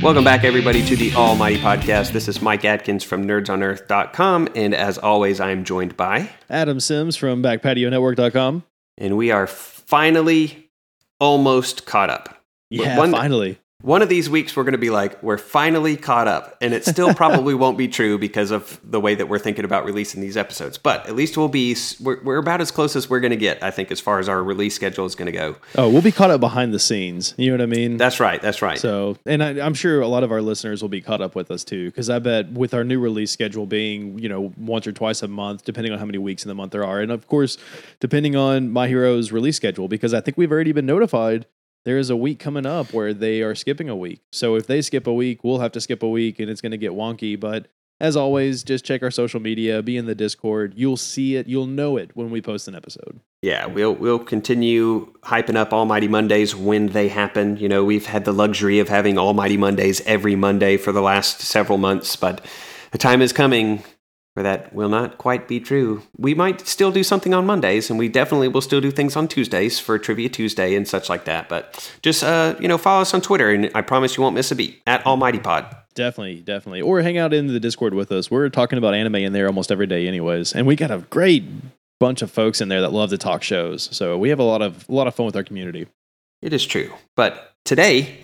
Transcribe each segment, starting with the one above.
Welcome back, everybody, to the Almighty Podcast. This is Mike Atkins from nerdsonearth.com. And as always, I'm joined by, Adam Sims from BackPatioNetwork.com. and we are finally almost caught up. Yeah, One- finally. One of these weeks, we're going to be like, we're finally caught up. And it still probably won't be true because of the way that we're thinking about releasing these episodes. But at least we'll be, we're, we're about as close as we're going to get, I think, as far as our release schedule is going to go. Oh, we'll be caught up behind the scenes. You know what I mean? That's right. That's right. so, and I, I'm sure a lot of our listeners will be caught up with us too, because I bet with our new release schedule being, you know, once or twice a month, depending on how many weeks in the month there are, and of course, depending on My Hero's release schedule, because I think we've already been notified there is a week coming up where they are skipping a week. So if they skip a week, we'll have to skip a week, and it's going to get wonky. But as always, just check our social media, be in the Discord. You'll see it, you'll know it when we post an episode. Yeah, we'll we'll continue hyping up Almighty Mondays when they happen. You know, we've had the luxury of having Almighty Mondays every Monday for the last several months, but the time is coming that will not quite be true. We might still do something on Mondays, and we definitely will still do things on Tuesdays for Trivia Tuesday and such like that. But just uh, you know, follow us on Twitter, and I promise you won't miss a beat at Almighty Pod. Definitely, definitely. Or hang out in the Discord with us. We're talking about anime in there almost every day, anyways. And we got a great bunch of folks in there that love to talk shows. So we have a lot of a lot of fun with our community. It is true. But today,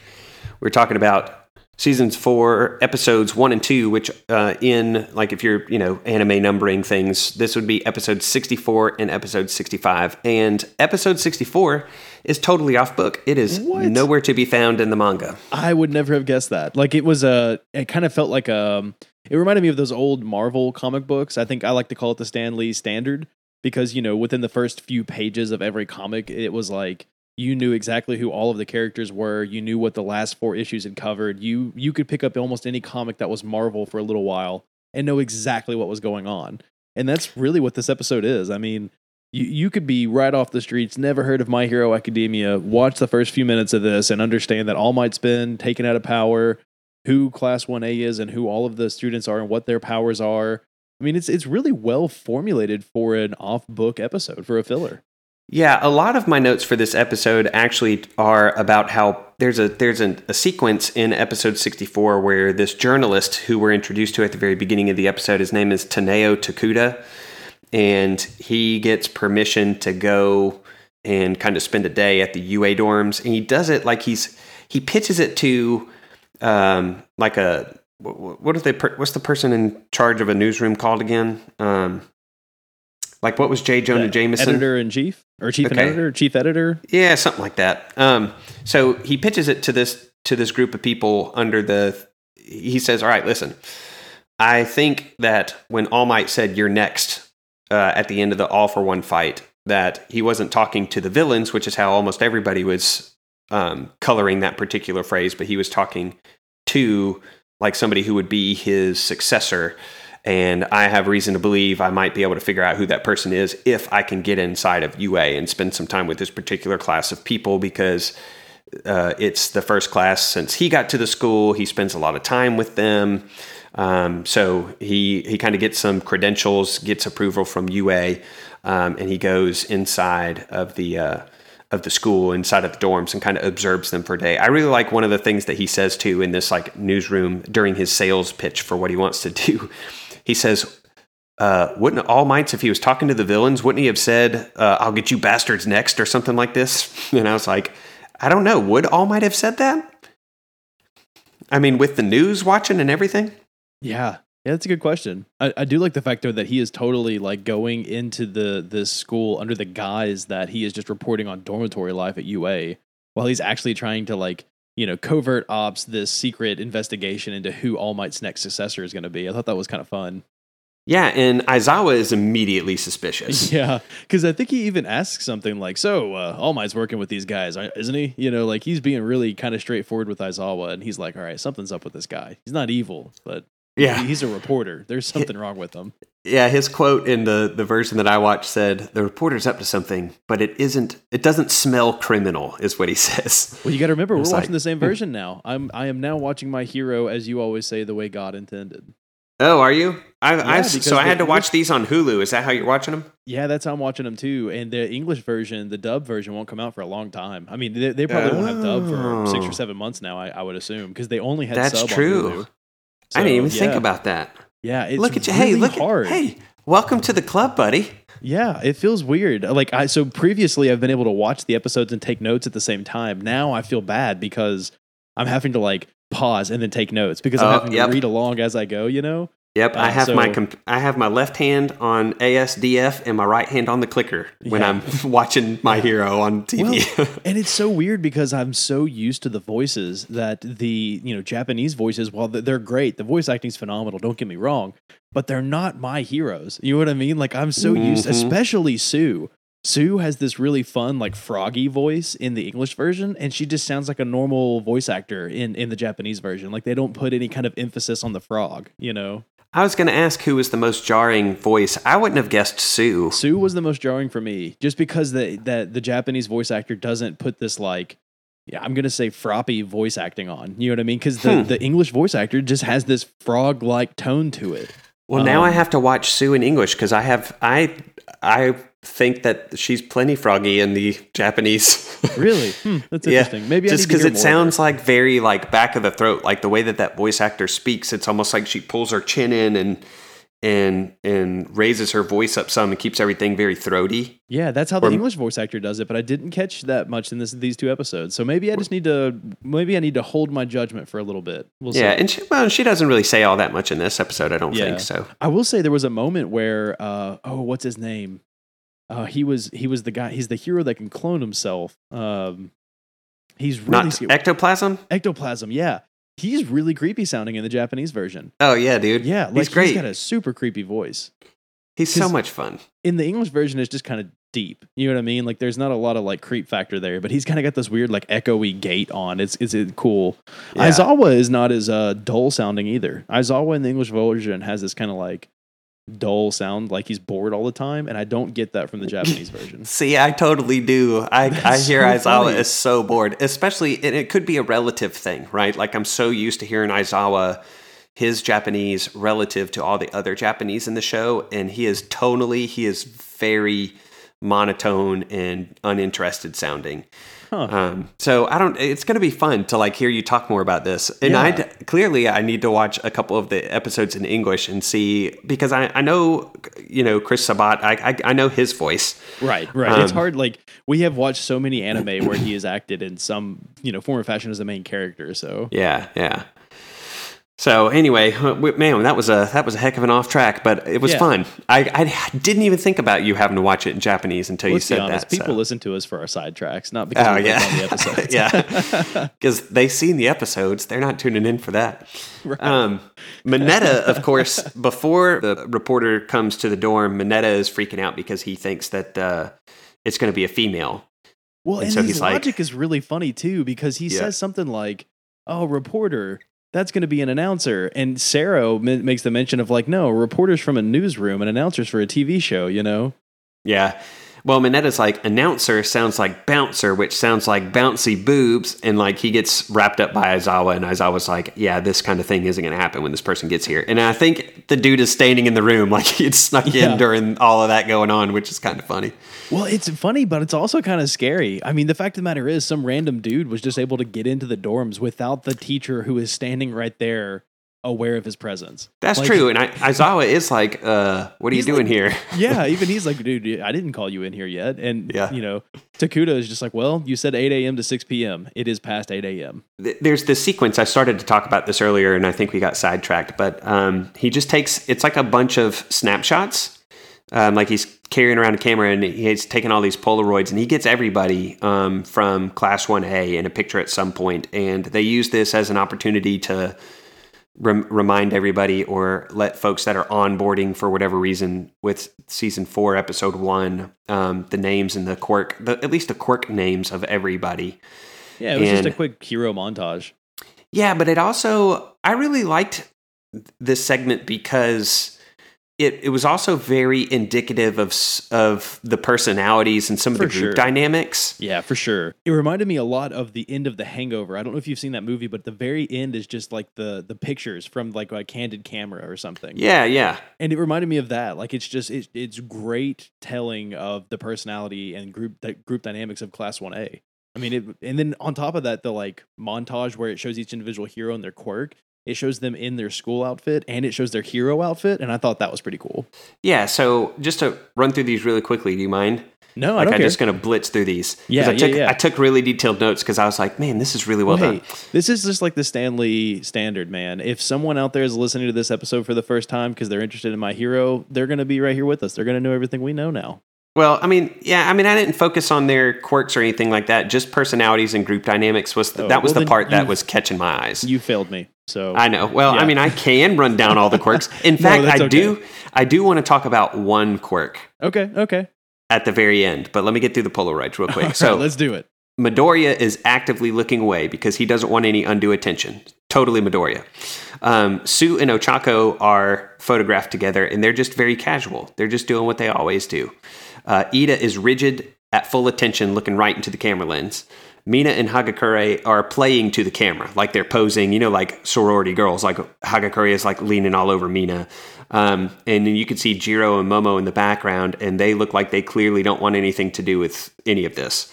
we're talking about seasons four, episodes one and two, which uh, in, like, if you're, you know, anime numbering things, this would be episode 64 and episode 65. And episode 64 is totally off book. It is What? nowhere to be found in the manga. I would never have guessed that. Like it was a it kind of felt like a it reminded me of those old Marvel comic books. I think I like to call it the Stan Lee standard because, you know, within the first few pages of every comic, it was like you knew exactly who all of the characters were. You knew what the last four issues had covered. You you could pick up almost any comic that was Marvel for a little while and know exactly what was going on. And that's really what this episode is. I mean, you, you could be right off the streets, never heard of My Hero Academia, watch the first few minutes of this and understand that All Might's been taken out of power, who Class 1A is and who all of the students are and what their powers are. I mean, it's it's really well formulated for an off-book episode, for a filler. Yeah, a lot of my notes for this episode actually are about how there's a there's a, a sequence in episode 64 where this journalist who we're introduced to at the very beginning of the episode, his name is Taneo Tokuda, and he gets permission to go and kind of spend a day at the UA dorms, and he does it like he's he pitches it to um, like a what what are they what's the person in charge of a newsroom called again? Um, like what was J. Jonah Jameson? Editor in chief or chief Okay. editor, chief editor. Yeah, something like that. Um, so he pitches it to this to this group of people under the. He says, "All right, listen. I think that when All Might said you're next uh, at the end of the All for One fight, that he wasn't talking to the villains, which is how almost everybody was um, coloring that particular phrase, but he was talking to like somebody who would be his successor." And I have reason to believe I might be able to figure out who that person is if I can get inside of UA and spend some time with this particular class of people because uh, it's the first class since he got to the school. He spends a lot of time with them. Um, so he, he kind of gets some credentials, gets approval from UA, um, and he goes inside of the. Uh, of the school inside of the dorms and kind of observes them for a day. I really like one of the things that he says too in this like newsroom during his sales pitch for what he wants to do. He says, uh, wouldn't All Mights, if he was talking to the villains, wouldn't he have said, uh, I'll get you bastards next or something like this? And I was like, I don't know. Would All Might have said that? I mean, with the news watching and everything? Yeah. Yeah, that's a good question. I, I do like the fact though that he is totally like going into the this school under the guise that he is just reporting on dormitory life at UA while he's actually trying to like, you know, covert ops this secret investigation into who All Might's next successor is going to be. I thought that was kind of fun. Yeah, and Aizawa is immediately suspicious. Yeah, because I think he even asks something like, "So, uh, All Might's working with these guys, isn't he?" You know, like he's being really kind of straightforward with Aizawa, and he's like, "All right, something's up with this guy. He's not evil, but Yeah. he's a reporter. There's something wrong with him." Yeah, his quote in the, the version that I watched said, The reporter's up to something, but it isn't, it doesn't smell criminal, is what he says. Well, you got to remember, we're It's watching the same hmm. version now. I'm I am now watching my hero, as you always say, the way God intended. Oh, are you? I, I so I had to watch these on Hulu. Is that how you're watching them? Yeah, that's how I'm watching them too. And the English version, the dub version, won't come out for a long time. I mean, they, they probably won't have dub for six or oh. seven months now. I, I would assume because they only had That's sub true. Hulu. I didn't even So, think about that. Yeah, it's look at you. Really hey, look. hard. At, hey, welcome to the club, buddy. Yeah, it feels weird. Like I so previously I've been able to watch the episodes and take notes at the same time. Now I feel bad because I'm having to like pause and then take notes because I'm Oh, having yep. to read along as I go, you know? Yep, I Uh, have my comp- I have my left hand on ASDF and my right hand on the clicker when Yeah. I'm watching my hero on TV. And it's so weird because I'm so used to the voices that the, you know, Japanese voices, while they're great, the voice acting's phenomenal, don't get me wrong, but they're not my heroes. You know what I mean? Like I'm so used, Mhm. especially Sue. Sue has this really fun, like froggy voice in the English version, and she just sounds like a normal voice actor in in the Japanese version. Like they don't put any kind of emphasis on the frog, you know. I was going to ask who was the most jarring voice. I wouldn't have guessed Sue. Sue was the most jarring for me, just because the that the Japanese voice actor doesn't put this like, yeah, I'm gonna say froppy voice acting on. You know what I mean? Because the Hmm. the English voice actor just has this frog like tone to it. Well, now I Um, have to watch Sue in English because I have I I think that she's plenty froggy in the Japanese. Really, hmm, that's Yeah, interesting. Maybe just I need to because it sounds like very like back of the throat, like the way that that voice actor speaks. It's almost like she pulls her chin in and and and raises her voice up some and keeps everything very throaty. Yeah, that's how the or- English voice actor does it, but I didn't catch that much in this these two episodes. So maybe I just need to maybe I need to hold my judgment for a little bit. We'll Yeah, see. and she, well, she doesn't really say all that much in this episode. I don't Yeah. think so. I will say there was a moment where uh oh, what's his name? Uh he was he was the guy he's the hero that can clone himself. Um he's really Not ectoplasm. ectoplasm, yeah. He's really creepy sounding in the Japanese version. Oh yeah, dude. Yeah, like he's great. he's got a super creepy voice. he's so much fun. in the English version, it's just kind of deep. You know what I mean? Like there's not a lot of like creep factor there, but he's kind of got this weird like echoey gait on. It's it's it cool. Yeah. Aizawa is not as uh, dull sounding either. Aizawa in the English version has this kind of like dull sound, like he's bored all the time, and I don't get that from the Japanese version. See, I totally do. I, I hear so Aizawa funny. is so bored, especially, and it could be a relative thing, right? Like I'm so used to hearing Aizawa, his Japanese relative to all the other Japanese in the show, and he is tonally, he is very monotone and uninterested sounding. Huh. Um, so I don't. It's going to be fun to like hear you talk more about this. And Yeah. I d- clearly I need to watch a couple of the episodes in English and see because I, I know you know Chris Sabat. I, I I know his voice. Right, right. it's Um, hard. Like we have watched so many anime where he has acted in some you know form or fashion as the main character. So Yeah, yeah. So anyway, man, that was a that was a heck of an off track, but it was Yeah. fun. I, I didn't even think about you having to watch it in Japanese until let's you said honest, that. people so. listen to us for our sidetracks, not because Oh we yeah, on the episodes. yeah, because they've seen the episodes. They're not tuning in for that. Right. Um, Mineta, of course, before the reporter comes to the dorm, Mineta is freaking out because he thinks that uh, it's going to be a female. Well, And and, so his he's like- logic is really funny too because he Yeah. says something like, "Oh, reporter." That's going to be an announcer, and Sarah m- makes the mention of like, no, reporters from a newsroom and announcers for a TV show. You know, Yeah. Well, Mineta's like announcer sounds like bouncer, which sounds like bouncy boobs, and like he gets wrapped up by Aizawa, and Aizawa's like, "Yeah, this kind of thing isn't going to happen when this person gets here." And I think the dude is standing in the room, like he had snuck Yeah. in during all of that going on, which is kind of funny. Well, it's funny, but it's also kind of scary. I mean, the fact of the matter is, some random dude was just able to get into the dorms without the teacher who is standing right there aware of his presence. That's Like- true, and I, Aizawa is like, uh, "What are you doing like- here?" Yeah, even he's like, dude, I didn't call you in here yet. And, Yeah. you know, Tokuda is just like, well, you said 8 a.m. to 6 p.m. It is past 8 a.m. There's this sequence I started to talk about this earlier, and I think we got sidetracked. But um, he just takes it's like a bunch of snapshots, um, like he's carrying around a camera and he's taking all these Polaroids, and he gets everybody um, from Class One A in a picture at some point, and they use this as an opportunity to rem- remind everybody or let folks that are onboarding for whatever reason with season four, episode one, um, the names and the quirk, the, at least the quirk names of everybody. Yeah, it was just a quick hero montage. Yeah, but it also I really liked this segment because it, it was also very indicative of of the personalities and some of For the group sure. dynamics. Yeah, for sure. It reminded me a lot of the end of The Hangover. I don't know if you've seen that movie, but the very end is just like the the pictures from like a candid camera or something. Yeah, yeah. and it reminded me of that. Like it's just it, it's great telling of the personality and group that group dynamics of Class One A. I mean, it, and then on top of that, the like montage where it shows each individual hero and their quirk. It shows them in their school outfit and it shows their hero outfit, and I thought that was pretty cool. Yeah, so just to run through these really quickly, do you mind? No, I Like I'm care. just gonna blitz through these. Yeah, I yeah, took yeah. I took really detailed notes because I was like, man, this is really well Well, done. hey, this is just like the Stan Lee standard, man. If someone out there is listening to this episode for the first time because they're interested in my hero, they're going to be right here with us. They're going to know everything we know now. Well, I mean, yeah, I mean, I didn't focus on their quirks or anything like that. Just personalities and group dynamics was the, Oh, that was well, the part that was catching my eyes. You failed me. So I know. Well, Yeah. I mean, I can run down all the quirks. In No, fact, I do. I do want to talk about one quirk okay, okay. at the very end, but let me get through the Polaroids real All quick. right, So, let's do it. Midoriya is actively looking away because he doesn't want any undue attention. Totally Midoriya. Um, Sue and Ochako are photographed together, and they're just very casual. They're just doing what they always do. Uh, Ida is rigid, at full attention, looking right into the camera lens. Mina and Hagakure are playing to the camera, like they're posing, you know, like sorority girls. Like Hagakure is like leaning all over Mina. Um, and then you can see Jiro and Momo in the background, and they look like they clearly don't want anything to do with any of this.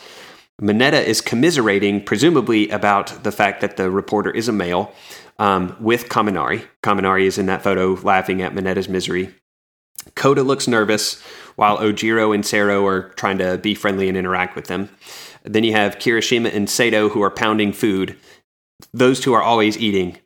Mineta is commiserating, presumably about the fact that the reporter is a male, um, with Kaminari. Kaminari is in that photo laughing at Mineta's misery. Koda looks nervous, while Ojiro and Sero are trying to be friendly and interact with them. Then you have Kirishima and Sato who are pounding food. Those two are always eating,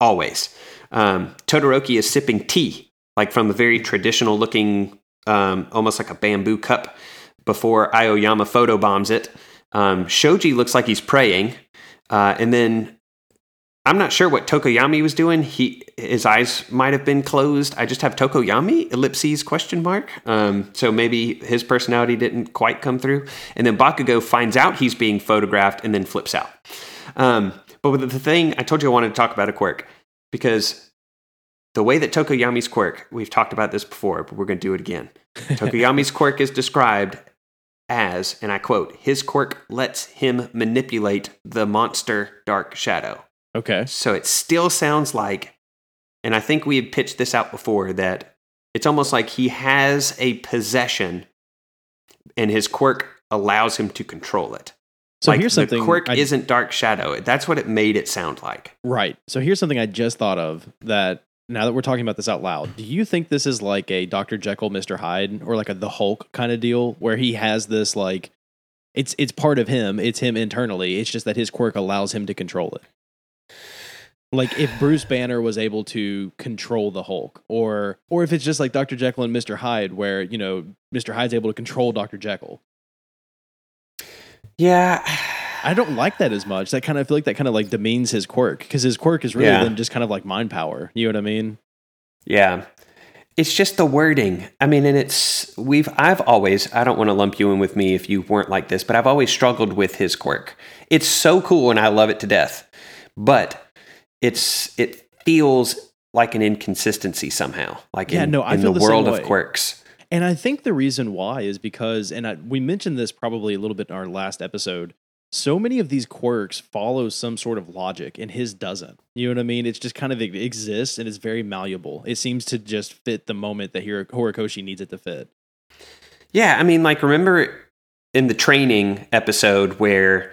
always. Um, Todoroki is sipping tea, like from a very traditional looking, um, almost like a bamboo cup, before Aoyama photo bombs it. Um, Shoji looks like he's praying, uh, and then I'm not sure what Tokoyami was doing. He his eyes might have been closed. I just have Tokoyami ellipses question mark. Um, so maybe his personality didn't quite come through. And then Bakugo finds out he's being photographed and then flips out. Um, but with the thing I told you I wanted to talk about a quirk because the way that Tokoyami's quirk, we've talked about this before, but we're going to do it again. Tokoyami's quirk is described as, and I quote, his quirk lets him manipulate the monster Dark Shadow. Okay. So it still sounds like, and I think we had pitched this out before, that it's almost like he has a possession and his quirk allows him to control it. So like here's something the quirk I- isn't Dark Shadow. That's what it made it sound like. Right. So here's something I just thought of that now that we're talking about this out loud, do you think this is like a Dr. Jekyll, Mr. Hyde, or like a the Hulk kind of deal where he has this like it's it's part of him, it's him internally. It's just that his quirk allows him to control it. Like if Bruce Banner was able to control the Hulk, or or if it's just like Dr. Jekyll and Mr. Hyde, where you know Mr. Hyde's able to control Dr. Jekyll. Yeah. I don't like that as much. That kind of I feel like that kind of like demeans his quirk because his quirk is really Yeah. then just kind of like mind power. You know what I mean? Yeah. It's just the wording. I mean, and it's we've I've always I don't want to lump you in with me if you weren't like this, but I've always struggled with his quirk. It's so cool and I love it to death. But it's it feels like an inconsistency somehow. Like Yeah, in, no, I in feel the the world of quirks. And I think the reason why is because, and I, we mentioned this probably a little bit in our last episode. So many of these quirks follow some sort of logic, and his doesn't. You know what I mean? It's just kind of it exists, and it's very malleable. It seems to just fit the moment that Horikoshi needs it to fit. Yeah, I mean, like, remember in the training episode where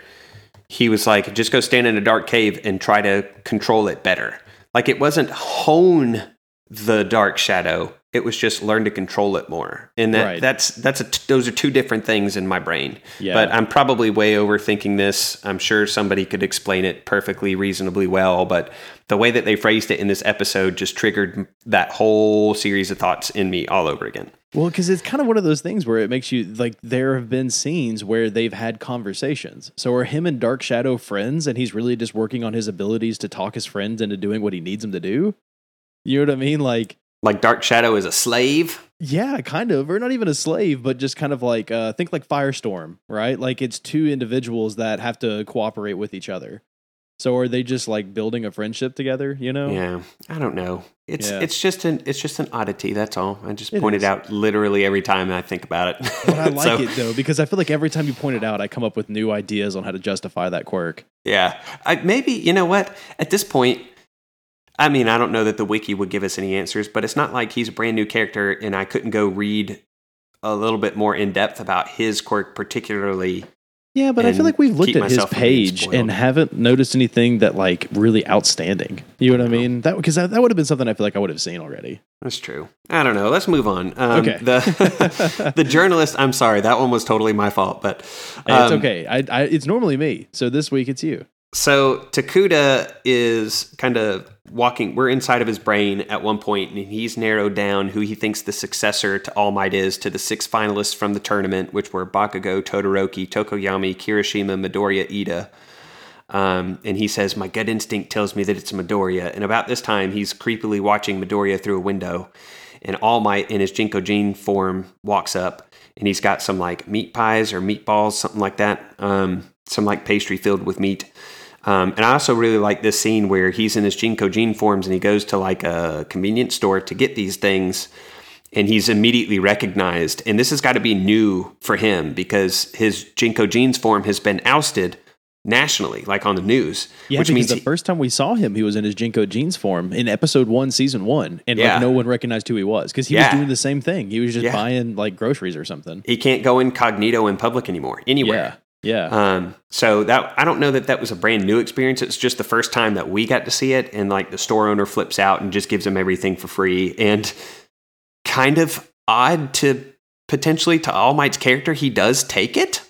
he was like, just go stand in a dark cave and try to control it better. Like, it wasn't hone the dark shadow; it was just learn to control it more. And that Right. that's that's a t- those are two different things in my brain. Yeah. But I'm probably way overthinking this. I'm sure somebody could explain it perfectly, reasonably well. But the way that they phrased it in this episode just triggered that whole series of thoughts in me all over again. Well, because it's kind of one of those things where it makes you like there have been scenes where they've had conversations. So are him and Dark Shadow friends, and he's really just working on his abilities to talk his friends into doing what he needs them to do? You know what I mean? Like, Like Dark Shadow is a slave. yeah, kind of, or not even a slave, but just kind of like uh, think like Firestorm, right? Like it's two individuals that have to cooperate with each other. So are they just like building a friendship together? You know? Yeah, I don't know. It's Yeah. it's just an it's just an oddity. That's all. I just It point is. it out literally every time I think about it. But I like So, it though because I feel like every time you point it out, I come up with new ideas on how to justify that quirk. Yeah, I, maybe you know what? At this point, I mean, I don't know that the wiki would give us any answers, but it's not like he's a brand new character, and I couldn't go read a little bit more in depth about his quirk, particularly. Yeah, but I feel like we've looked at his myself from being page and haven't noticed anything that like really outstanding. You know what I mean? That because that, that would have been something I feel like I would have seen already. That's true. I don't know. Let's move on. Um, Okay. The the journalist. I'm sorry, that one was totally my fault, but Hey, it's um, okay. I, I it's normally me. So this week it's you. So Tokuda is kind of walking. We're inside of his brain at one point, and he's narrowed down who he thinks the successor to All Might is to the six finalists from the tournament, which were Bakugo, Todoroki, Tokoyami, Kirishima, Midoriya, Ida. Um, and he says, "My gut instinct tells me that it's Midoriya." And about this time, he's creepily watching Midoriya through a window, and All Might in his Jinko Jin form walks up, and he's got some like meat pies or meatballs, something like that, um, some like pastry filled with meat. Um, and I also really like this scene where he's in his Jinko Jin forms and he goes to like a convenience store to get these things and he's immediately recognized. And this has got to be new for him because his Jinko Jeans form has been ousted nationally, like on the news, Yeah, which means the he- first time we saw him, he was in his Jinko jeans form in episode one, season one, and Yeah. like no one recognized who he was because he Yeah. was doing the same thing. He was just Yeah. buying like groceries or something. he can't go incognito in public anymore, anywhere. Yeah, yeah. Um, so that I don't know that that was a brand new experience. It's just the first time that we got to see it, and like the store owner flips out and just gives him everything for free, and kind of odd to potentially to All Might's character, he does take it.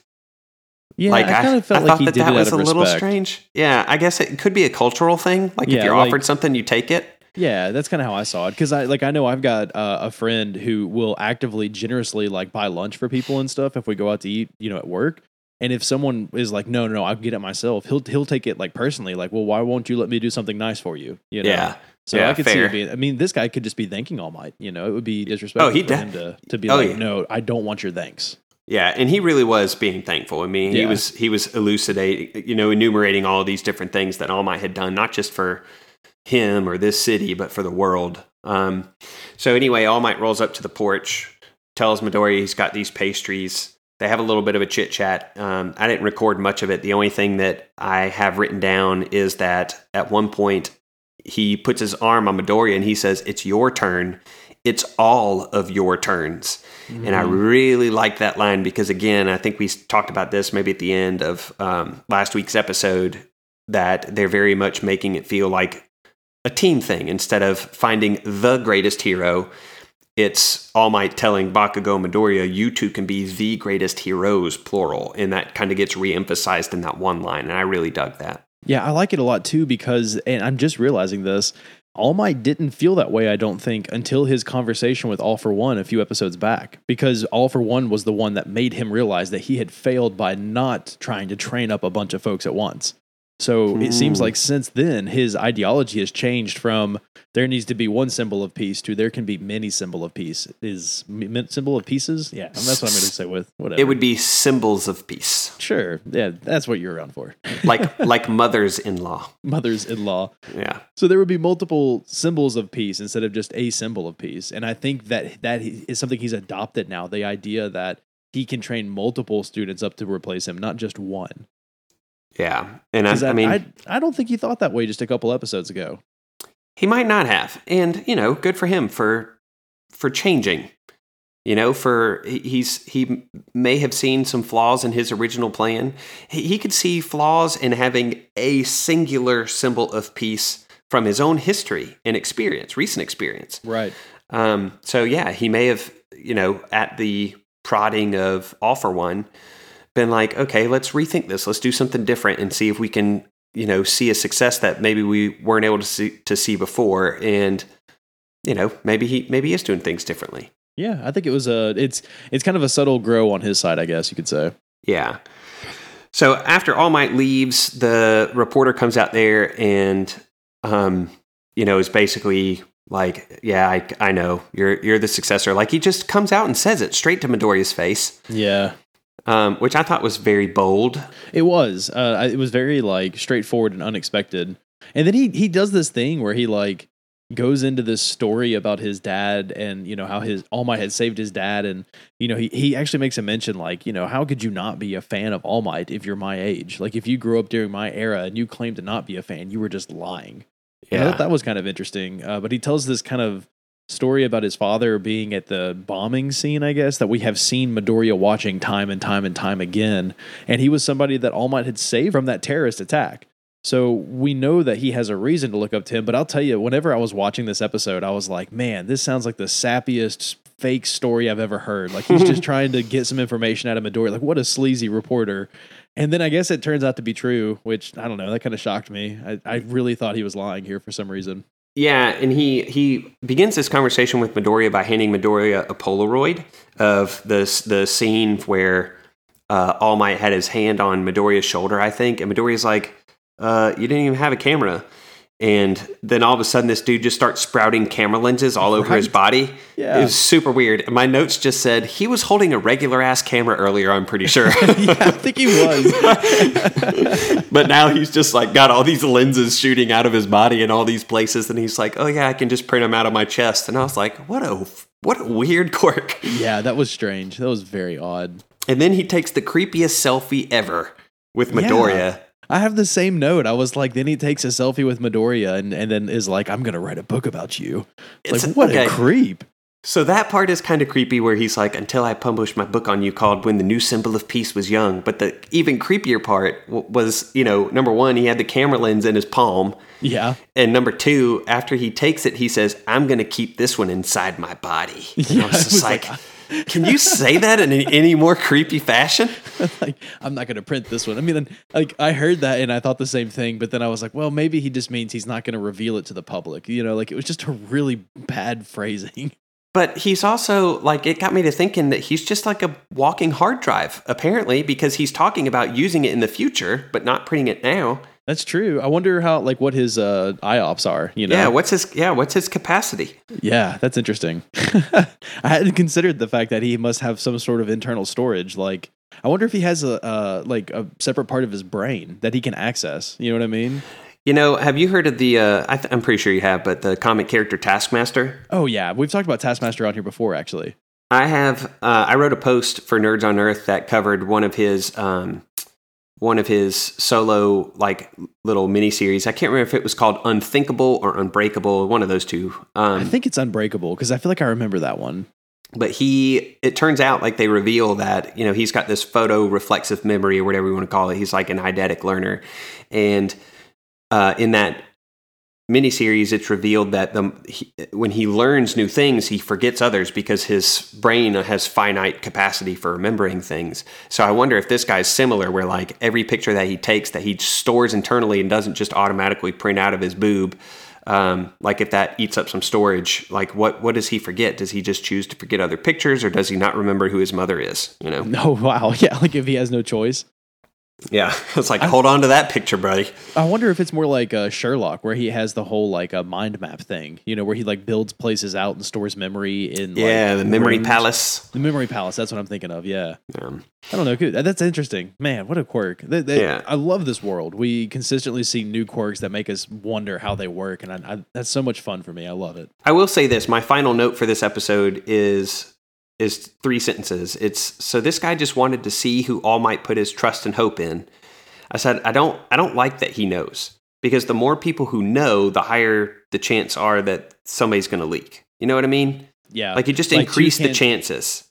yeah, like I kind of felt I like thought he that did that it was a of little strange. Yeah, I guess it could be a cultural thing. Like if you're like- offered something, you take it. Yeah, that's kind of how I saw it. Because I like I know I've got uh, a friend who will actively, generously like buy lunch for people and stuff if we go out to eat, you know, at work. And if someone is like, no, no, no, I can get it myself, he'll he'll take it like personally, like, well, why won't you let me do something nice for you? You know? Yeah. So Yeah, I could see it being. I mean, this guy could just be thanking All Might. You know, it would be disrespectful Oh, he for de- him to to be Oh, like, yeah. no, I don't want your thanks. Yeah, and he really was being thankful. I mean, he was he was elucidating, you know, enumerating all these different things that All Might had done, not just for him or this city, but for the world. Um, so anyway, All Might rolls up to the porch, tells Midori he's got these pastries. They have a little bit of a chit chat. Um, I didn't record much of it. The only thing that I have written down is that at one point he puts his arm on Midori and he says, "It's your turn. It's all of your turns." And I really like that line because, again, I think we talked about this maybe at the end of um, last week's episode that they're very much making it feel like a team thing instead of finding the greatest hero. It's All Might telling Bakugo Midoriya, you two can be the greatest heroes, plural. And that kind of gets re emphasized in that one line. And I really dug that. Yeah, I like it a lot too because, and I'm just realizing this. All Might didn't feel that way, I don't think, until his conversation with All for One a few episodes back. Because All for One was the one that made him realize that he had failed by not trying to train up a bunch of folks at once. So it seems Hmm. like since then, his ideology has changed from there needs to be one symbol of peace to there can be many symbol of peace. Is m- symbol of pieces? Yeah, that's what I'm going to say with whatever. It would be symbols of peace, sure. Yeah, that's what you're around for. like, like mothers in law. Mothers-in-law. Yeah. So there would be multiple symbols of peace instead of just a symbol of peace. And I think that that is something he's adopted now, the idea that he can train multiple students up to replace him, not just one. Yeah. And I, I mean, I, I don't think he thought that way just a couple episodes ago. he might not have and you know good for him for for changing you know for he's he may have seen some flaws in his original plan he, he could see flaws in having a singular symbol of peace from his own history and experience recent experience Right. um, so yeah he may have you know at the prodding of All for One been like okay let's rethink this. Let's do something different and see if we can you know see a success that maybe we weren't able to see to see before. And you know maybe he maybe he is doing things differently. Yeah, I think it was a it's it's kind of a subtle grow on his side, I guess you could say. yeah. So after all might leaves the reporter comes out there and um you know is basically like yeah i i know. You're you're the successor. Like he just comes out and says it straight to midoriya's face. Yeah. Um, which I thought was very bold. It was. Uh, it was very like straightforward and unexpected. And then he he does this thing where he like goes into this story about his dad and you know how his All Might had saved his dad and you know he he actually makes a mention like you know how could you not be a fan of All Might if you're my age like if you grew up during my era and you claim to not be a fan you were just lying. I Yeah. thought that was kind of interesting. Uh, but he tells this kind of story about his father being at the bombing scene, I guess, that we have seen Midoriya watching time and time and time again. And he was somebody that All Might had saved from that terrorist attack. So we know that he has a reason to look up to him. But I'll tell you, whenever I was watching this episode, I was like, man, this sounds like the sappiest fake story I've ever heard. Like he's just trying to get some information out of Midoriya. Like, what a sleazy reporter. And then I guess it turns out to be true, which I don't know. That kind of shocked me. I, I really thought he was lying here for some reason. Yeah, and he he begins this conversation with Midoriya by handing Midoriya a Polaroid of the the scene where uh, All Might had his hand on Midoriya's shoulder, I think, and Midoriya's like, uh, "You didn't even have a camera." And then all of a sudden, this dude just starts sprouting camera lenses all over his body. Yeah. It was super weird. And my notes just said he was holding a regular ass camera earlier. I'm pretty sure. yeah, I think he was. but now he's just like got all these lenses shooting out of his body in all these places, and he's like, "Oh yeah, I can just print them out of my chest." And I was like, "What a what a weird quirk." yeah, that was strange. That was very odd. And then he takes the creepiest selfie ever with Midoriya. I have the same note. I was like, then he takes a selfie with Midoriya and, and then is like, I'm going to write a book about you. It's- like, what okay. a creep. So that part is kind of creepy, where he's like, "Until I published my book on you called When the New Symbol of Peace Was Young." But the even creepier part w- was, you know, number one, he had the camera lens in his palm. Yeah. And number two, after he takes it, he says, I'm going to keep this one inside my body. And Yeah, I was just was like, like- can you say that in any, more creepy fashion? like, I'm not going to print this one. I mean, like, I heard that and I thought the same thing, but then I was like, well, maybe he just means he's not going to reveal it to the public. You know, like, it was just a really bad phrasing. But he's also like, it got me to thinking that he's just like a walking hard drive, apparently, because he's talking about using it in the future, but not printing it now. That's true. I wonder how, like, what his uh, IOPS are, you know? Yeah, what's his yeah, what's his capacity? Yeah, that's interesting. I hadn't considered the fact that he must have some sort of internal storage. Like, I wonder if he has a uh, like a separate part of his brain that he can access. You know what I mean? You know, have you heard of the uh, I th- I'm pretty sure you have, but the comic character Taskmaster? Oh yeah, we've talked about Taskmaster on here before, actually. I have. Uh, I wrote a post for Nerds on Earth that covered one of his um, one of his solo like little mini series. I can't remember if it was called Unthinkable or Unbreakable. One of those two. Um, I think it's Unbreakable because I feel like I remember that one. but he, it turns out like they reveal that you know he's got this photo reflexive memory or whatever you want to call it. He's like an eidetic learner, and uh, in that miniseries, it's revealed that the he, when he learns new things, he forgets others because his brain has finite capacity for remembering things. So I wonder if this guy's similar, where like every picture that he takes that he stores internally and doesn't just automatically print out of his boob. Um, like if that eats up some storage, like what what does he forget? Does he just choose to forget other pictures, or does he not remember who his mother is? You know? Oh wow, yeah, like if he has no choice. Yeah, it's like hold on to that picture, buddy. I wonder if it's more like uh, Sherlock, where he has the whole like a mind map thing. You know, where he like builds places out and stores memory in. Yeah, like, the memory rooms. palace. The memory palace. That's what I'm thinking of. Yeah. Um, I don't know. That's interesting. Man, what a quirk. They- they- Yeah. I love this world. We consistently see new quirks that make us wonder how they work. And I, I, that's so much fun for me. I love it. I will say this: my final note for this episode is is three sentences. It's so this guy just wanted to see who All Might put his trust and hope in. I said I don't I don't like that he knows because the more people who know, the higher the chance are that somebody's going to leak. You know what I mean? Yeah. Like you just Like, increase the chances.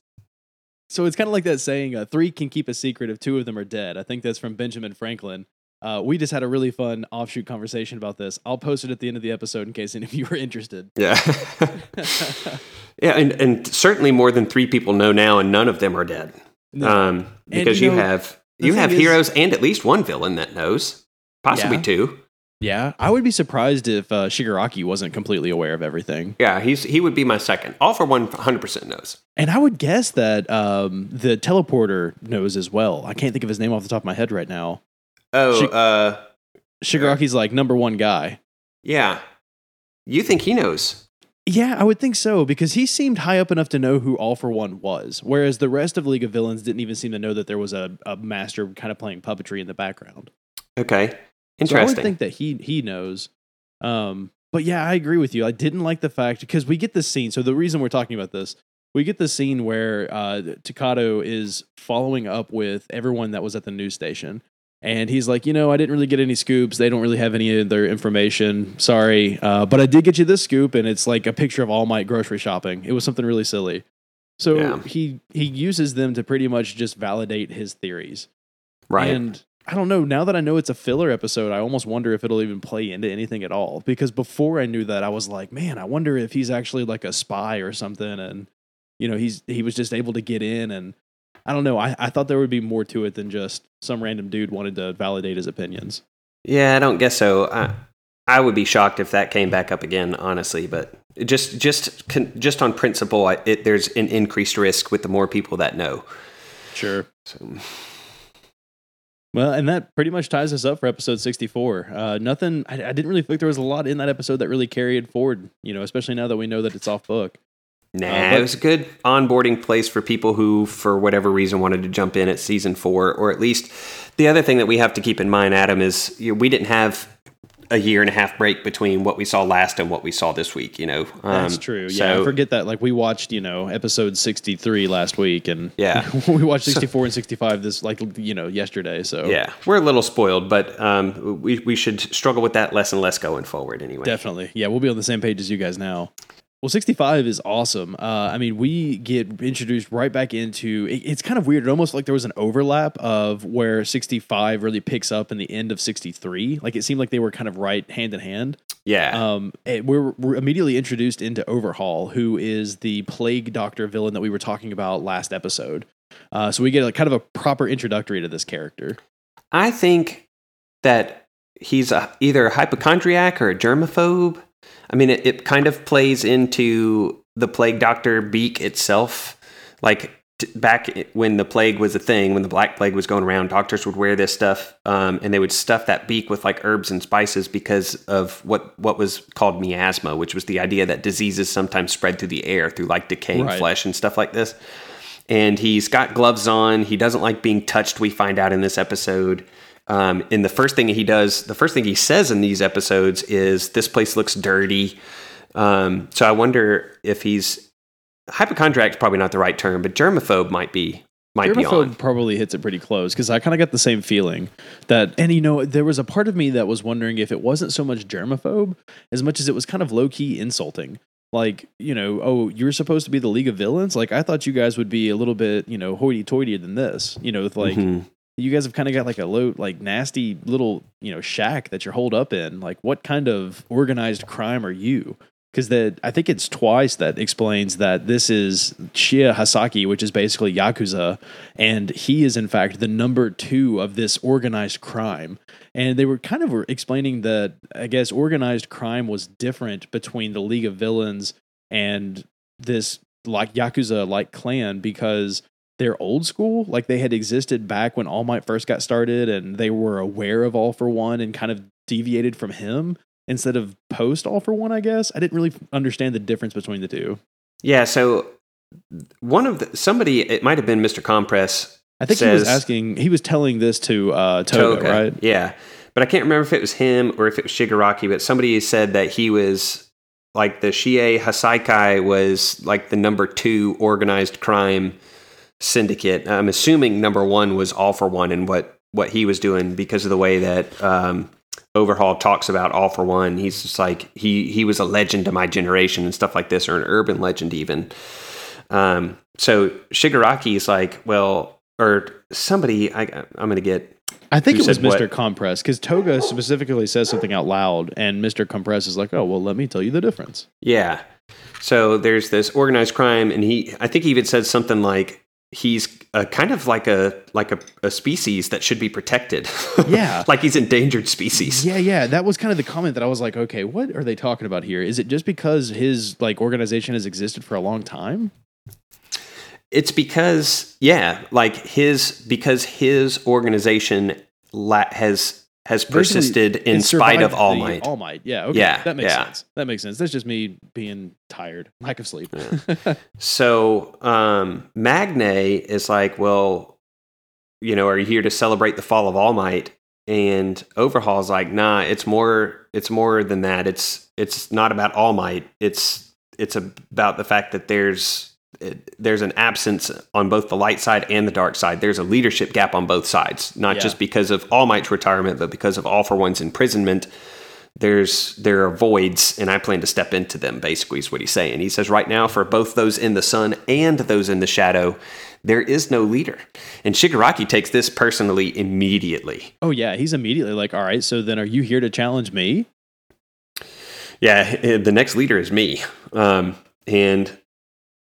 So it's kind of like that saying, uh, three can keep a secret if two of them are dead. I think that's from Benjamin Franklin. Uh, we just had a really fun offshoot conversation about this. I'll post it at the end of the episode in case any of you are interested. Yeah. yeah, and, and certainly more than three people know now, and none of them are dead. No. Um, because you you, know, have you have is- heroes and at least one villain that knows, possibly Yeah. two. yeah, I would be surprised if uh, Shigaraki wasn't completely aware of everything. Yeah, he's he would be my second. All for one, hundred percent knows. And I would guess that um, the teleporter knows as well. I can't think of his name off the top of my head right now. Oh, uh, Shigaraki's like number one guy. yeah. You think he knows? Yeah, I would think so because he seemed high up enough to know who All for One was, whereas the rest of League of Villains didn't even seem to know that there was a, a master kind of playing puppetry in the background. Okay, So I would think that he he knows. Um, but yeah, I agree with you. I didn't like the fact because we get this scene. So the reason we're talking about this, we get the scene where uh, Tokuda is following up with everyone that was at the news station, and he's like, you know, I didn't really get any scoops. They don't really have any of their information. Sorry, uh, but I did get you this scoop, and it's like a picture of All Might grocery shopping. It was something really silly. So Yeah. he he uses them to pretty much just validate his theories. right. And I don't know. Now that I know it's a filler episode, I almost wonder if it'll even play into anything at all. Because before I knew that, I was like, man, I wonder if he's actually like a spy or something. And you know, he's he was just able to get in. And I don't know. I, I thought there would be more to it than just some random dude wanted to validate his opinions. Yeah, I don't guess so. I, I would be shocked if that came back up again, honestly. But just just just on principle, I, it, there's an increased risk with the more people that know. Sure. So, Well, and that pretty much ties us up for episode 64. Uh, nothing, I, I didn't really think there was a lot in that episode that really carried forward, you know, especially now that we know that it's off book. Nah, Uh, it was a good onboarding place for people who, for whatever reason, wanted to jump in at season four, or at least the other thing that we have to keep in mind, Adam, is you know, we didn't have a year and a half break between what we saw last and what we saw this week. You know, That's Um, true. Yeah, so- I forget that. Like we watched, you know, episode sixty three last week, and Yeah. we watched sixty four and sixty five this like you know yesterday. So Yeah, we're a little spoiled, but um, we we should struggle with that less and less going forward. Anyway, definitely, yeah, we'll be on the same page as you guys now. Well, 65 is awesome. Uh, I mean, we get introduced right back into it, it's kind of weird. It almost like there was an overlap of where 65 really picks up in the end of 63. Like it seemed like they were kind of right hand in hand. Yeah, Um, we're, we're immediately introduced into Overhaul, who is the plague doctor villain that we were talking about last episode. Uh, so we get a kind of a proper introductory to this character. I think that he's a, either a hypochondriac or a germaphobe. I mean, it, it kind of plays into the plague doctor beak itself. Like t- back when the plague was a thing, when the black plague was going around, doctors would wear this stuff, um, and they would stuff that beak with like herbs and spices because of what what was called miasma, which was the idea that diseases sometimes spread through the air through like decaying Right. flesh and stuff like this. And he's got gloves on. He doesn't like being touched. We find out in this episode. Um, and the first thing he does, the first thing he says in these episodes is, "This place looks dirty." Um, so I wonder if he's hypochondriac is probably not the right term, but germaphobe might be might be Germaphobe on. probably hits it pretty close because I kind of got the same feeling that, and you know, there was a part of me that was wondering if it wasn't so much germaphobe as much as it was kind of low key insulting. Like, you know, oh, you're supposed to be the League of Villains. Like, I thought you guys would be a little bit, you know, hoity toity than this. You know, with like, Mhm. You guys have kind of got like a low, like nasty little, you know, shack that you're holed up in. Like, what kind of organized crime are you? Because that I think it's twice that explains that this is Shie Hassaikai, which is basically Yakuza, and he is in fact the number two of this organized crime. And they were kind of explaining that I guess organized crime was different between the League of Villains and this like Yakuza like clan because they're old school. Like they had existed back when All Might first got started and they were aware of All for One and kind of deviated from him instead of post All for One, I guess. I didn't really understand the difference between the two. Yeah. So one of the somebody, it might have been Mr. Compress I think he was asking, he was telling this to uh, Toga, right? Yeah. But I can't remember if it was him or if it was Shigaraki, but somebody said that he was like the Shie Hasaikai was like the number two organized crime syndicate. I'm assuming number one was all for one and what, what he was doing because of the way that um, Overhaul talks about all for one. He's just like, he, he was a legend to my generation and stuff like this, or an urban legend even. Um, so Shigaraki is like, well, or somebody, I, I'm going to get I think Who it was said what? Mr. Compress because Toga specifically says something out loud, and Mr. Compress is like, "Oh, well, let me tell you the difference." Yeah. So there's this organized crime, and he, I think he even said something like he's a, kind of like a like a, a species that should be protected. Yeah. like he's endangered species. Yeah, yeah, that was kind of the comment that I was like, "Okay, what are they talking about here? Is it just because his like organization has existed for a long time?" It's because yeah, like his because his organization la- has has Basically, persisted in spite of All Might. All Might, yeah, okay, Yeah, that makes yeah. sense. That makes sense. That's just me being tired, lack of sleep. So um, Magne is like, well, you know, are you here to celebrate the fall of All Might? And Overhaul's like, nah, it's more, it's more than that. It's it's not about All Might. It's it's about the fact that there's there's an absence on both the light side and the dark side. There's a leadership gap on both sides, not Yeah. just because of All Might's retirement, but because of All for One's imprisonment. There's there are voids, and I plan to step into them. Basically, is what he's saying. He says right now, for both those in the sun and those in the shadow, there is no leader. And Shigaraki takes this personally immediately. oh yeah, he's immediately like, all right, so then are you here to challenge me? Yeah, eh, the next leader is me. Um, and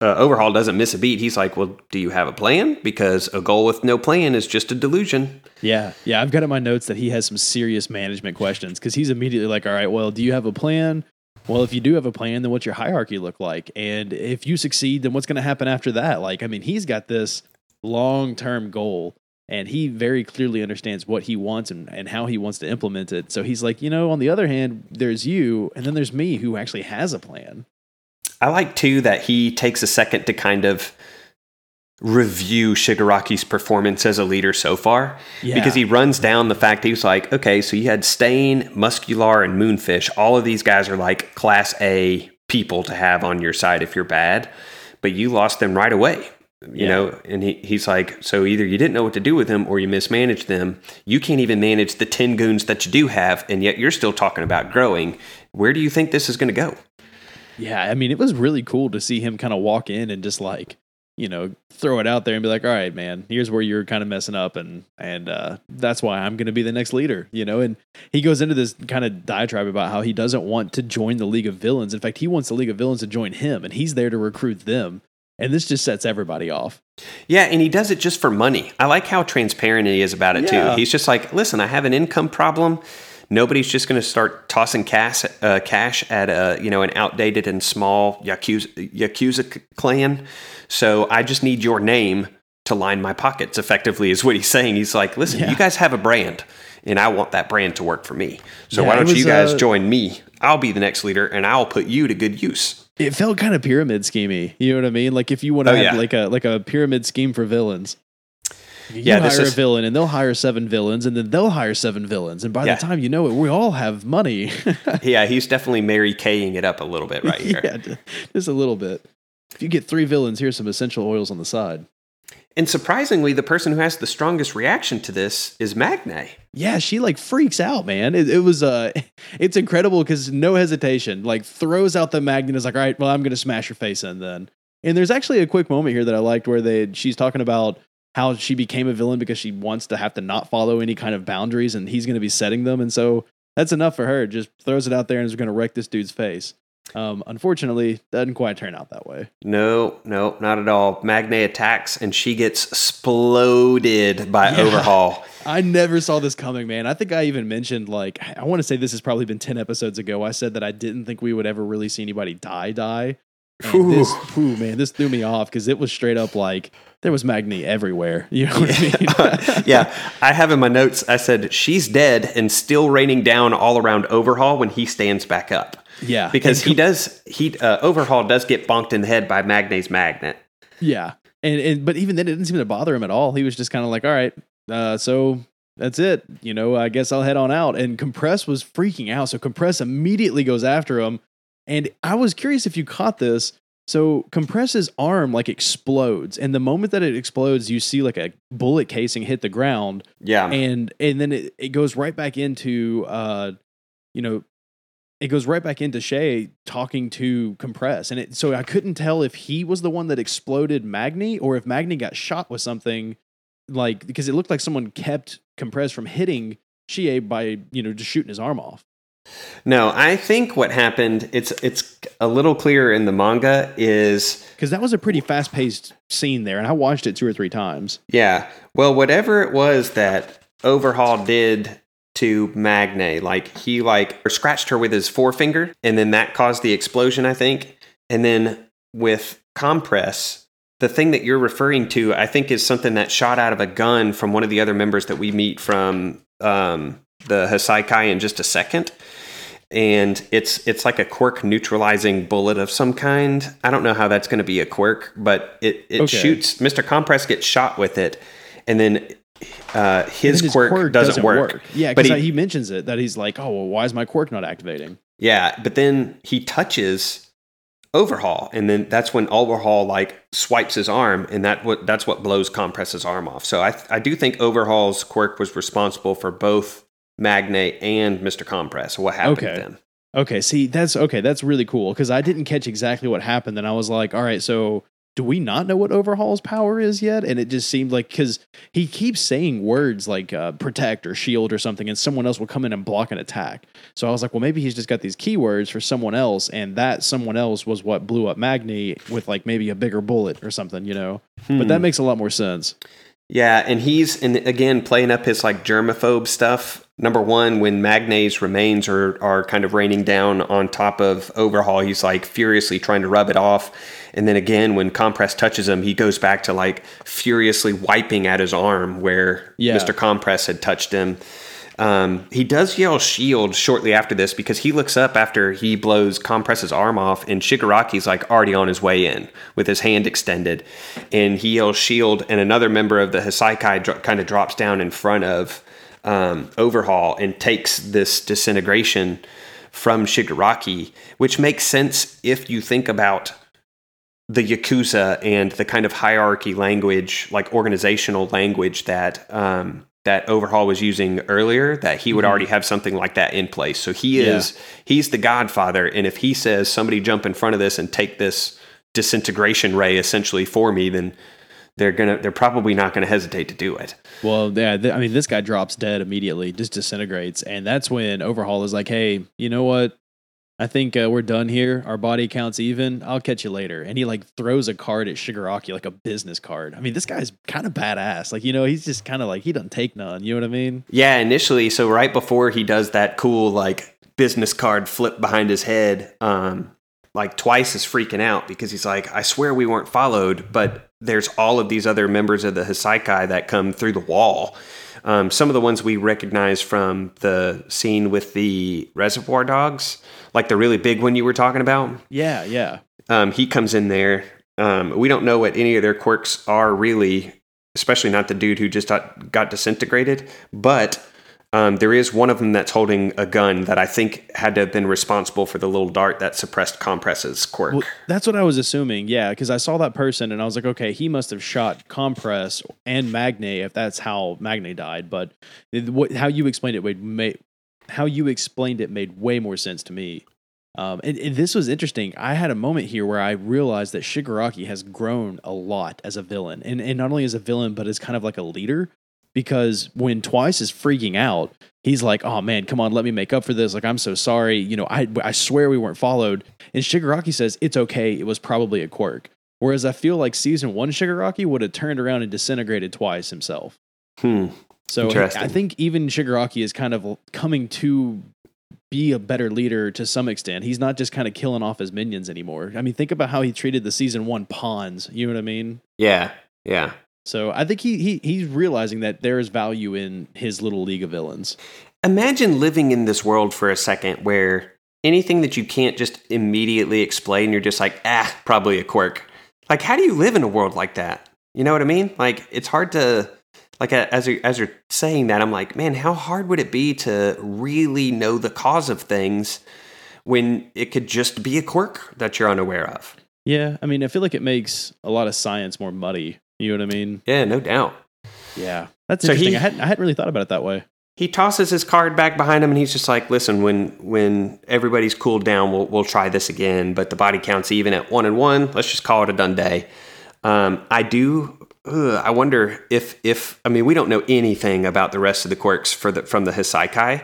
uh, Overhaul doesn't miss a beat. He's like, "Well, do you have a plan? Because a goal with no plan is just a delusion." Yeah, yeah. I've got in my notes that he has some serious management questions because he's immediately like, "All right, well, do you have a plan? Well, if you do have a plan, then what's your hierarchy look like? And if you succeed, then what's going to happen after that? Like, I mean, he's got this long term goal, and he very clearly understands what he wants and, and how he wants to implement it. So he's like, you know, on the other hand, there's you, and then there's me who actually has a plan. I like too that he takes a second to kind of review Shigaraki's performance as a leader so far. Yeah. Because he runs down the fact he was like, okay, so you had Stain, Muscular, and Moonfish. All of these guys are like class A people to have on your side if you're bad, but you lost them right away. You Yeah. know, and he, he's like, so either you didn't know what to do with them or you mismanaged them. You can't even manage the 10 goons that you do have, and yet you're still talking about growing. Where do you think this is going to go? Yeah, I mean, it was really cool to see him kind of walk in and just like, you know, throw it out there and be like, "All right, man, here's where you're kind of messing up, and and uh, that's why I'm going to be the next leader." You know, and he goes into this kind of diatribe about how he doesn't want to join the League of Villains. In fact, he wants the League of Villains to join him, and he's there to recruit them. And this just sets everybody off. Yeah, and he does it just for money. I like how transparent he is about it Yeah. too. He's just like, listen, I have an income problem. Nobody's just going to start tossing cash, uh, cash at a you know an outdated and small yakuza yakuza clan. So I just need your name to line my pockets. Effectively, is what he's saying. He's like, listen, Yeah. you guys have a brand, and I want that brand to work for me. So Yeah, why don't was, you guys uh, join me? I'll be the next leader, and I'll put you to good use. It felt kind of pyramid schemey. You know what I mean? Like if you want to Oh, have yeah. like a like a pyramid scheme for villains. You Yeah, this hire is- a villain, and they'll hire seven villains, and then they'll hire seven villains, and by Yeah. the time you know it, we all have money. Yeah, he's definitely Mary Kaying it up a little bit right here. yeah, just a little bit. If you get three villains, here's some essential oils on the side. And surprisingly, the person who has the strongest reaction to this is Magne. Yeah, she like freaks out, man. It, it was uh, it's incredible because no hesitation, like throws out the magnet. and Is like, all right, well, I'm gonna smash your face in then. And there's actually a quick moment here that I liked where they she's talking about how she became a villain because she wants to have to not follow any kind of boundaries, and he's gonna be setting them, and so that's enough for her. Just throws it out there and is gonna wreck this dude's face. Um, unfortunately, doesn't quite turn out that way. No, no, not at all. Magne attacks and she gets exploded by Yeah. Overhaul. I never saw this coming, man. I think I even mentioned like I want to say this has probably been ten episodes ago. I said that I didn't think we would ever really see anybody die die. And Whew. this, whew, man, this threw me off because it was straight up like there was Magne everywhere. You know what I mean? yeah, I have in my notes, I said, she's dead and still raining down all around Overhaul when he stands back up. yeah, Because he does, he uh, Overhaul does get bonked in the head by Magne's magnet. Yeah, and and but even then, it didn't seem to bother him at all. He was just kind of like, all right, uh, so that's it. You know, I guess I'll head on out. And Compress was freaking out, so Compress immediately goes after him. And I was curious if you caught this. So Compress's arm like explodes, and the moment that it explodes, you see like a bullet casing hit the ground, Yeah. and and then it, it goes right back into uh you know it goes right back into Shay talking to Compress. And it, so I couldn't tell if he was the one that exploded Magne or if Magne got shot with something like because it looked like someone kept Compress from hitting Shie by, you know, just shooting his arm off. No, I think what happened, it's it's a little clearer in the manga, is Because that was a pretty fast paced scene there, and I watched it two or three times. Yeah. Well, whatever it was that Overhaul did to Magne, like he like scratched her with his forefinger, and then that caused the explosion, I think. And then with compress, the thing that you're referring to, I think, is something that shot out of a gun from one of the other members that we meet from um, the Hassaikai in just a second. And it's it's like a quirk neutralizing bullet of some kind. I don't know how that's going to be a quirk, but it, it Okay. shoots. Mr. Compress gets shot with it, and then uh, his, And quirk, doesn't, work. Yeah, because he- he, mentions it that he's like, oh, well, why is my quirk not activating? Yeah, but then he touches Overhaul, and then that's when Overhaul like swipes his arm, and that what that's what blows Compress's arm off. So I I do think Overhaul's quirk was responsible for both Magne and Mister Compress. What happened Okay. to them? Okay, see, that's okay. That's really cool because I didn't catch exactly what happened. And I was like, all right, so do we not know what Overhaul's power is yet? And it just seemed like because he keeps saying words like uh, protect or shield or something, and someone else will come in and block an attack. So I was like, well, maybe he's just got these keywords for someone else, and that someone else was what blew up Magne with like maybe a bigger bullet or something, you know? But that Hmm. makes a lot more sense. Yeah, and he's and again playing up his like germaphobe stuff. Number one, when Magne's remains are are kind of raining down on top of Overhaul, he's like furiously trying to rub it off. And then again, when Compress touches him, he goes back to like furiously wiping at his arm where Yeah. Mr. Compress had touched him. Um, he does yell shield shortly after this because he looks up after he blows Compress's arm off, and Shigaraki's like already on his way in with his hand extended. And he yells shield, and another member of the Hassaikai dro- kind of drops down in front of um, Overhaul and takes this disintegration from Shigaraki, which makes sense if you think about the yakuza and the kind of hierarchy language, like organizational language that um, that Overhaul was using earlier, that he would Mhm. already have something like that in place. So he Yeah. is he's the Godfather, and if he says somebody jump in front of this and take this disintegration ray essentially for me, then they're gonna they're probably not gonna hesitate to do it. Well, yeah, th- I mean, this guy drops dead immediately, just disintegrates, and that's when Overhaul is like, "Hey, you know what? I think uh, we're done here. Our body counts even. I'll catch you later." And he like throws a card at Shigaraki, like a business card. I mean, this guy's kind of badass. Like, you know, he's just kind of like he doesn't take none. You know what I mean? Yeah, initially, so right before he does that cool like business card flip behind his head, um, like twice is freaking out because he's like, I swear we weren't followed, but there's all of these other members of the Hassaikai that come through the wall. Um, some of the ones we recognize from the scene with the reservoir dogs, like the really big one you were talking about. Yeah, yeah. Um, he comes in there. Um, we don't know what any of their quirks are really, especially not the dude who just got, got disintegrated. But um, there is one of them that's holding a gun that I think had to have been responsible for the little dart that suppressed Compress's quirk. Well, that's what I was assuming. Yeah, because I saw that person and I was like, okay, he must have shot Compress and Magne if that's how Magne died. But it- what, how you explained it made, made how you explained it made way more sense to me. Um, and, and this was interesting. I had a moment here where I realized that Shigaraki has grown a lot as a villain, and and not only as a villain, but as kind of like a leader. Because when Twice is freaking out, he's like, "Oh man, come on, let me make up for this. Like, I'm so sorry. You know, I I swear we weren't followed." And Shigaraki says, "It's okay. It was probably a quirk." Whereas I feel like season one Shigaraki would have turned around and disintegrated Twice himself. Hmm. So Interesting. I think even Shigaraki is kind of coming to be a better leader to some extent. He's not just kind of killing off his minions anymore. I mean, think about how he treated the season one pawns. You know what I mean? Yeah. Yeah. So I think he, he he's realizing that there is value in his little league of villains. Imagine living in this world for a second where anything that you can't just immediately explain, you're just like, ah, probably a quirk. Like, how do you live in a world like that? You know what I mean? Like, it's hard to, like, as you're, as you're saying that, I'm like, man, how hard would it be to really know the cause of things when it could just be a quirk that you're unaware of? Yeah, I mean, I feel like it makes a lot of science more muddy. You know what I mean? Yeah, no doubt. Yeah, that's So interesting. he- I hadn't I hadn't really thought about it that way. he tosses his card back behind him and he's just like listen when when everybody's cooled down we'll, we'll try this again but the body counts even at one and one let's just call it a done day um, i do ugh, i wonder if if i mean we don't know anything about the rest of the quirks for the from the hassaikai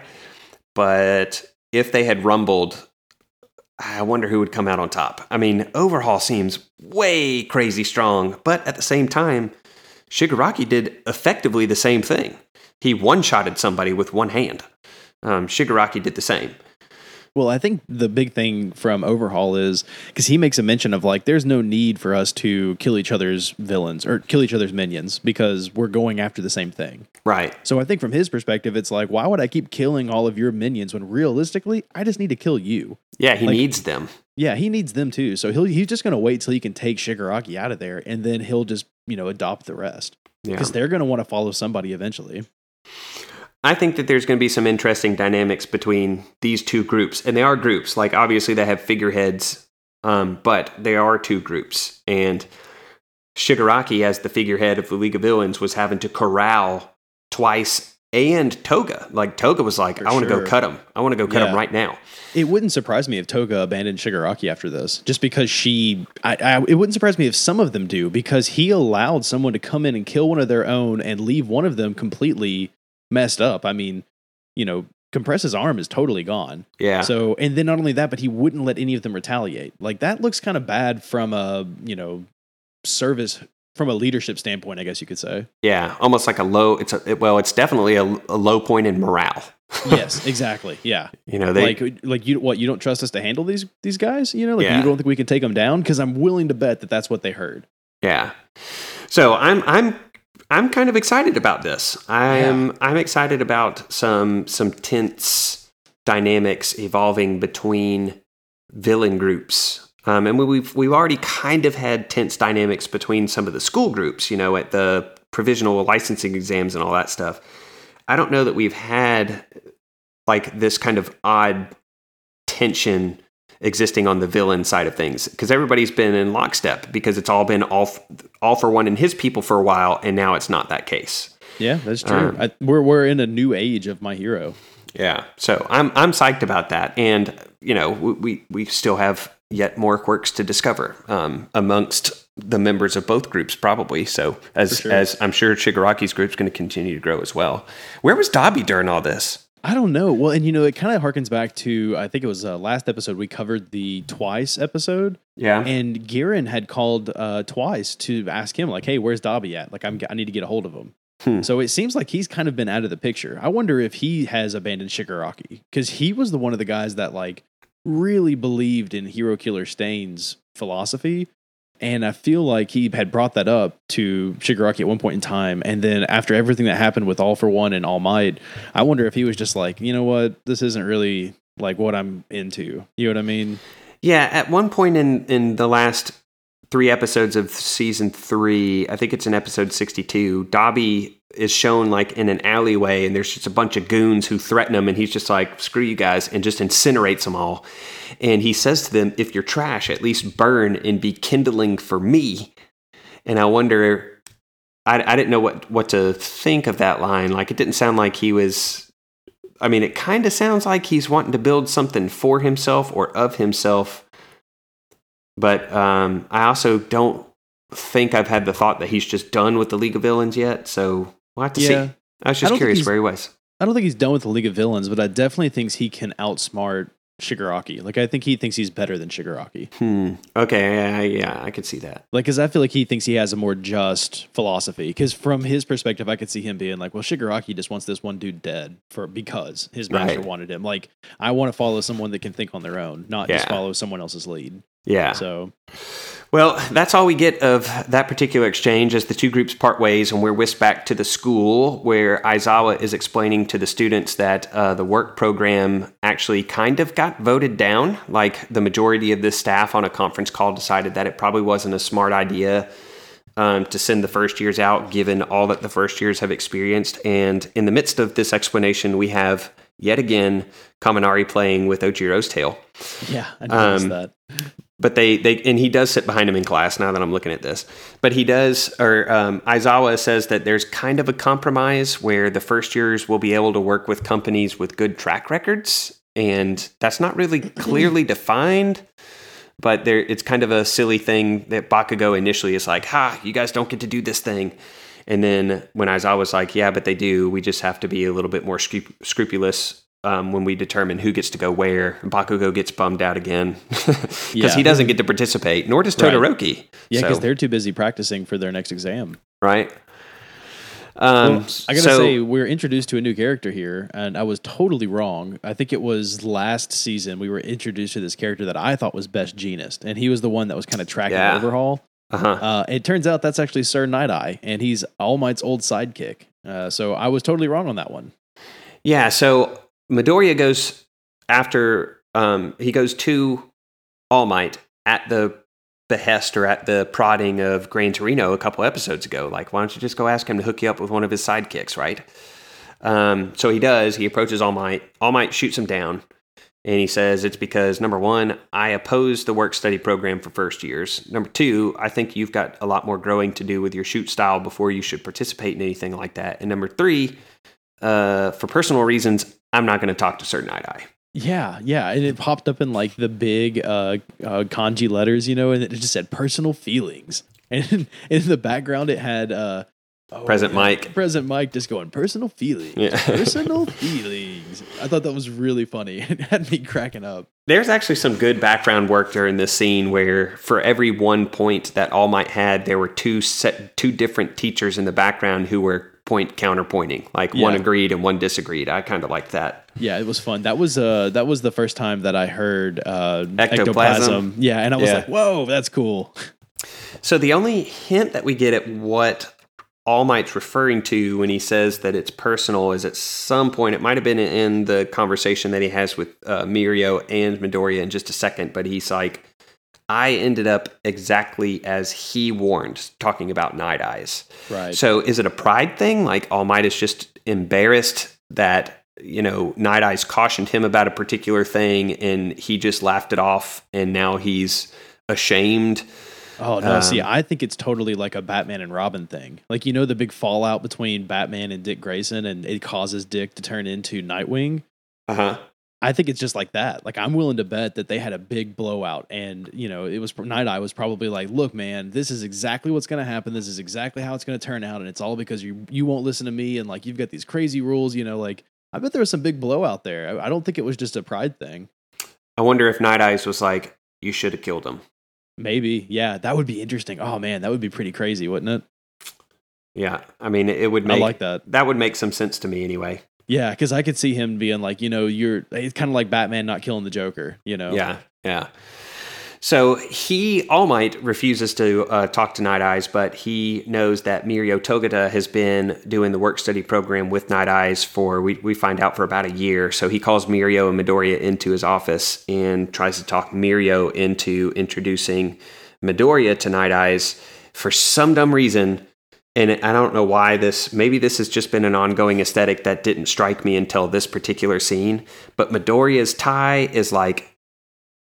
but if they had rumbled i wonder who would come out on top i mean overhaul seems way crazy strong but at the same time shigaraki did effectively the same thing he one shotted somebody with one hand. Um, Shigaraki did the same. Well, I think the big thing from Overhaul is because he makes a mention of like, there's no need for us to kill each other's villains or kill each other's minions because we're going after the same thing. Right. So I think from his perspective, it's like, why would I keep killing all of your minions when realistically, I just need to kill you? Yeah, he Like- needs them. Yeah, he needs them too. So he'll he's just gonna wait till he can take Shigaraki out of there, and then he'll just you know adopt the rest Yeah. because they're gonna want to follow somebody eventually. I think that there's going to be some interesting dynamics between these two groups, and they are groups. Like obviously they have figureheads, um, but they are two groups. And Shigaraki, as the figurehead of the League of Villains, was having to corral twice and Toga. Like Toga was like, For "I want to go cut him. I want to go cut him right now." It wouldn't surprise me if Toga abandoned Shigaraki after this, just because she. I, I, it wouldn't surprise me if some of them do, because he allowed someone to come in and kill one of their own and leave one of them completely messed up. I mean, you know, Compress's arm is totally gone. Yeah, So, and then not only that, but he wouldn't let any of them retaliate. Like that looks kind of bad from a you know service from a leadership standpoint, I guess you could say. yeah, almost like a low. It's a it, well, it's definitely a, a low point in morale. yes, exactly. Yeah. You know, they like like you what you don't trust us to handle these these guys you know like Yeah. you don't think we can take them down because i'm willing to bet that that's what they heard Yeah. So I'm I'm I'm kind of excited about this. I'm I'm excited about some some tense dynamics evolving between villain groups. Um, and we- we've we've already kind of had tense dynamics between some of the school groups, you know, at the provisional licensing exams and all that stuff. I don't know that we've had like this kind of odd tension existing on the villain side of things because everybody's been in lockstep because it's all been all f- all for one and his people for a while and now it's not that case. yeah that's true Um, I, we're, we're in a new age of my hero Yeah. So I'm I'm psyched about that and you know we we, we still have yet more quirks to discover um, amongst the members of both groups probably so as sure. as I'm sure Shigaraki's group's going to continue to grow as well. Where was Dabi during all this? I don't know well and you know it kind of harkens back to i think it was uh, last episode we covered the twice episode Yeah. and Giran had called uh, twice to ask him like hey where's Dabi at like I'm, i need to get a hold of him Hmm. So it seems like he's kind of been out of the picture. I wonder if he has abandoned Shigaraki because he was the one of the guys that like really believed in Hero Killer Stain's philosophy. And I feel like he had brought that up to Shigaraki at one point in time. And then after everything that happened with All for One and All Might, I wonder if he was just like, you know what, this isn't really like what I'm into. You know what I mean? Yeah, at one point in in the last three episodes of season three, I think it's in episode sixty-two. Dabi is shown like in an alleyway, and there's just a bunch of goons who threaten him, and he's just like, "Screw you guys," and just incinerates them all. And he says to them, "If you're trash, at least burn and be kindling for me." And I wonder, I, I didn't know what what to think of that line. Like, it didn't sound like he was. I mean, it kind of sounds like he's wanting to build something for himself or of himself. But um, I also don't think I've had the thought that he's just done with the League of Villains yet. So we'll have to Yeah. see. I was just don't curious where he was. I don't think he's done with the League of Villains, but I definitely thinks he can outsmart Shigaraki. Like I think he thinks he's better than Shigaraki. Hmm. Okay. Yeah, yeah, I could see that. Like, because I feel like he thinks he has a more just philosophy. Because from his perspective, I could see him being like, "Well, Shigaraki just wants this one dude dead for because his master Right. wanted him. Like, I want to follow someone that can think on their own, not just follow someone else's lead." Yeah. So Well, that's all we get of that particular exchange as the two groups part ways, and we're whisked back to the school where Aizawa is explaining to the students that uh, the work program actually kind of got voted down. Like the majority of the staff on a conference call decided that it probably wasn't a smart idea um, to send the first years out, given all that the first years have experienced. And in the midst of this explanation, we have yet again Kaminari playing with Ojiro's tail yeah, I noticed Um, that. But they they and he does sit behind him in class now that I'm looking at this. But he does, or um, Aizawa says that there's kind of a compromise where the first years will be able to work with companies with good track records, and that's not really clearly defined. But there, it's kind of a silly thing that Bakugo initially is like, "Ha, you guys don't get to do this thing." And then when Aizawa's like, "Yeah, but they do. We just have to be a little bit more scrup- scrupulous um, when we determine who gets to go where." Bakugo gets bummed out again because Yeah. he doesn't get to participate, nor does Right. Todoroki. Yeah, because So, they're too busy practicing for their next exam. right. Um, Well, I gotta so- say, we're introduced to a new character here, and I was totally wrong. I think it was last season we were introduced to this character that I thought was Best Jeanist, and he was the one that was kind of tracking Yeah. Overhaul. uh-huh. Uh, it turns out that's actually Sir Night Eye, and he's All Might's old sidekick. Uh, so I was totally wrong on that one. Yeah, so Midoriya goes after um he goes to All Might at the behest or at the prodding of Gran Torino a couple episodes ago. Like, why don't you just go ask him to hook you up with one of his sidekicks, right? Um, so he does. He approaches All Might. All Might shoots him down, and he says it's because number one, I oppose the work study program for first years. Number two, I think you've got a lot more growing to do with your shoot style before you should participate in anything like that. And number three, uh, for personal reasons, I'm not going to talk to Sir Night Eye. Yeah, yeah, and it popped up in like the big uh, uh, kanji letters, you know, and it just said personal feelings, and in, the background it had uh, oh, Present Mike. Present Mike, just going personal feelings, Yeah. personal feelings. I thought that was really funny. It had me cracking up. There's actually some good background work during this scene where, for every one point that All Might had, there were two set, two different teachers in the background who were point counterpointing. Like one agreed and one disagreed. I kind of liked that. Yeah, it was fun. That was uh that was the first time that I heard uh, Ectoplasm. Yeah, and I was Yeah. like, whoa, that's cool. So the only hint that we get at what All Might's referring to when he says that it's personal is at some point, it might have been in the conversation that he has with uh, Mirio and Midoriya in just a second, but he's like, I ended up exactly as he warned, talking about Night Eyes. Right. So is it a pride thing? Like All Might is just embarrassed that, you know, Night Eyes cautioned him about a particular thing and he just laughed it off and now he's ashamed. Oh no! see, Um, I think it's totally like a Batman and Robin thing. Like you know the big fallout between Batman and Dick Grayson, and it causes Dick to turn into Nightwing. Uh huh. I think it's just like that. Like I'm willing to bet that they had a big blowout, and you know it was Night Eye was probably like, "Look, man, this is exactly what's going to happen. This is exactly how it's going to turn out, and it's all because you you won't listen to me, and like you've got these crazy rules. You know, like I bet there was some big blowout there. I, I don't think it was just a pride thing. I wonder if Night Eyes was like, you should have killed him. Maybe, yeah, that would be interesting. Oh man, that would be pretty crazy, wouldn't it? Yeah. I mean, it would make, I like that. that would make some sense to me anyway. Yeah, because I could see him being like, you know, you're. It's kind of like Batman not killing the Joker. You know. Yeah. Yeah. So he, All Might, refuses to uh, talk to Night Eyes, but he knows that Mirio Togata has been doing the work study program with Night Eyes for, we, we find out, for about a year. So he calls Mirio and Midoriya into his office and tries to talk Mirio into introducing Midoriya to Night Eyes for some dumb reason. And I don't know why this, maybe this has just been an ongoing aesthetic that didn't strike me until this particular scene. But Midoriya's tie is like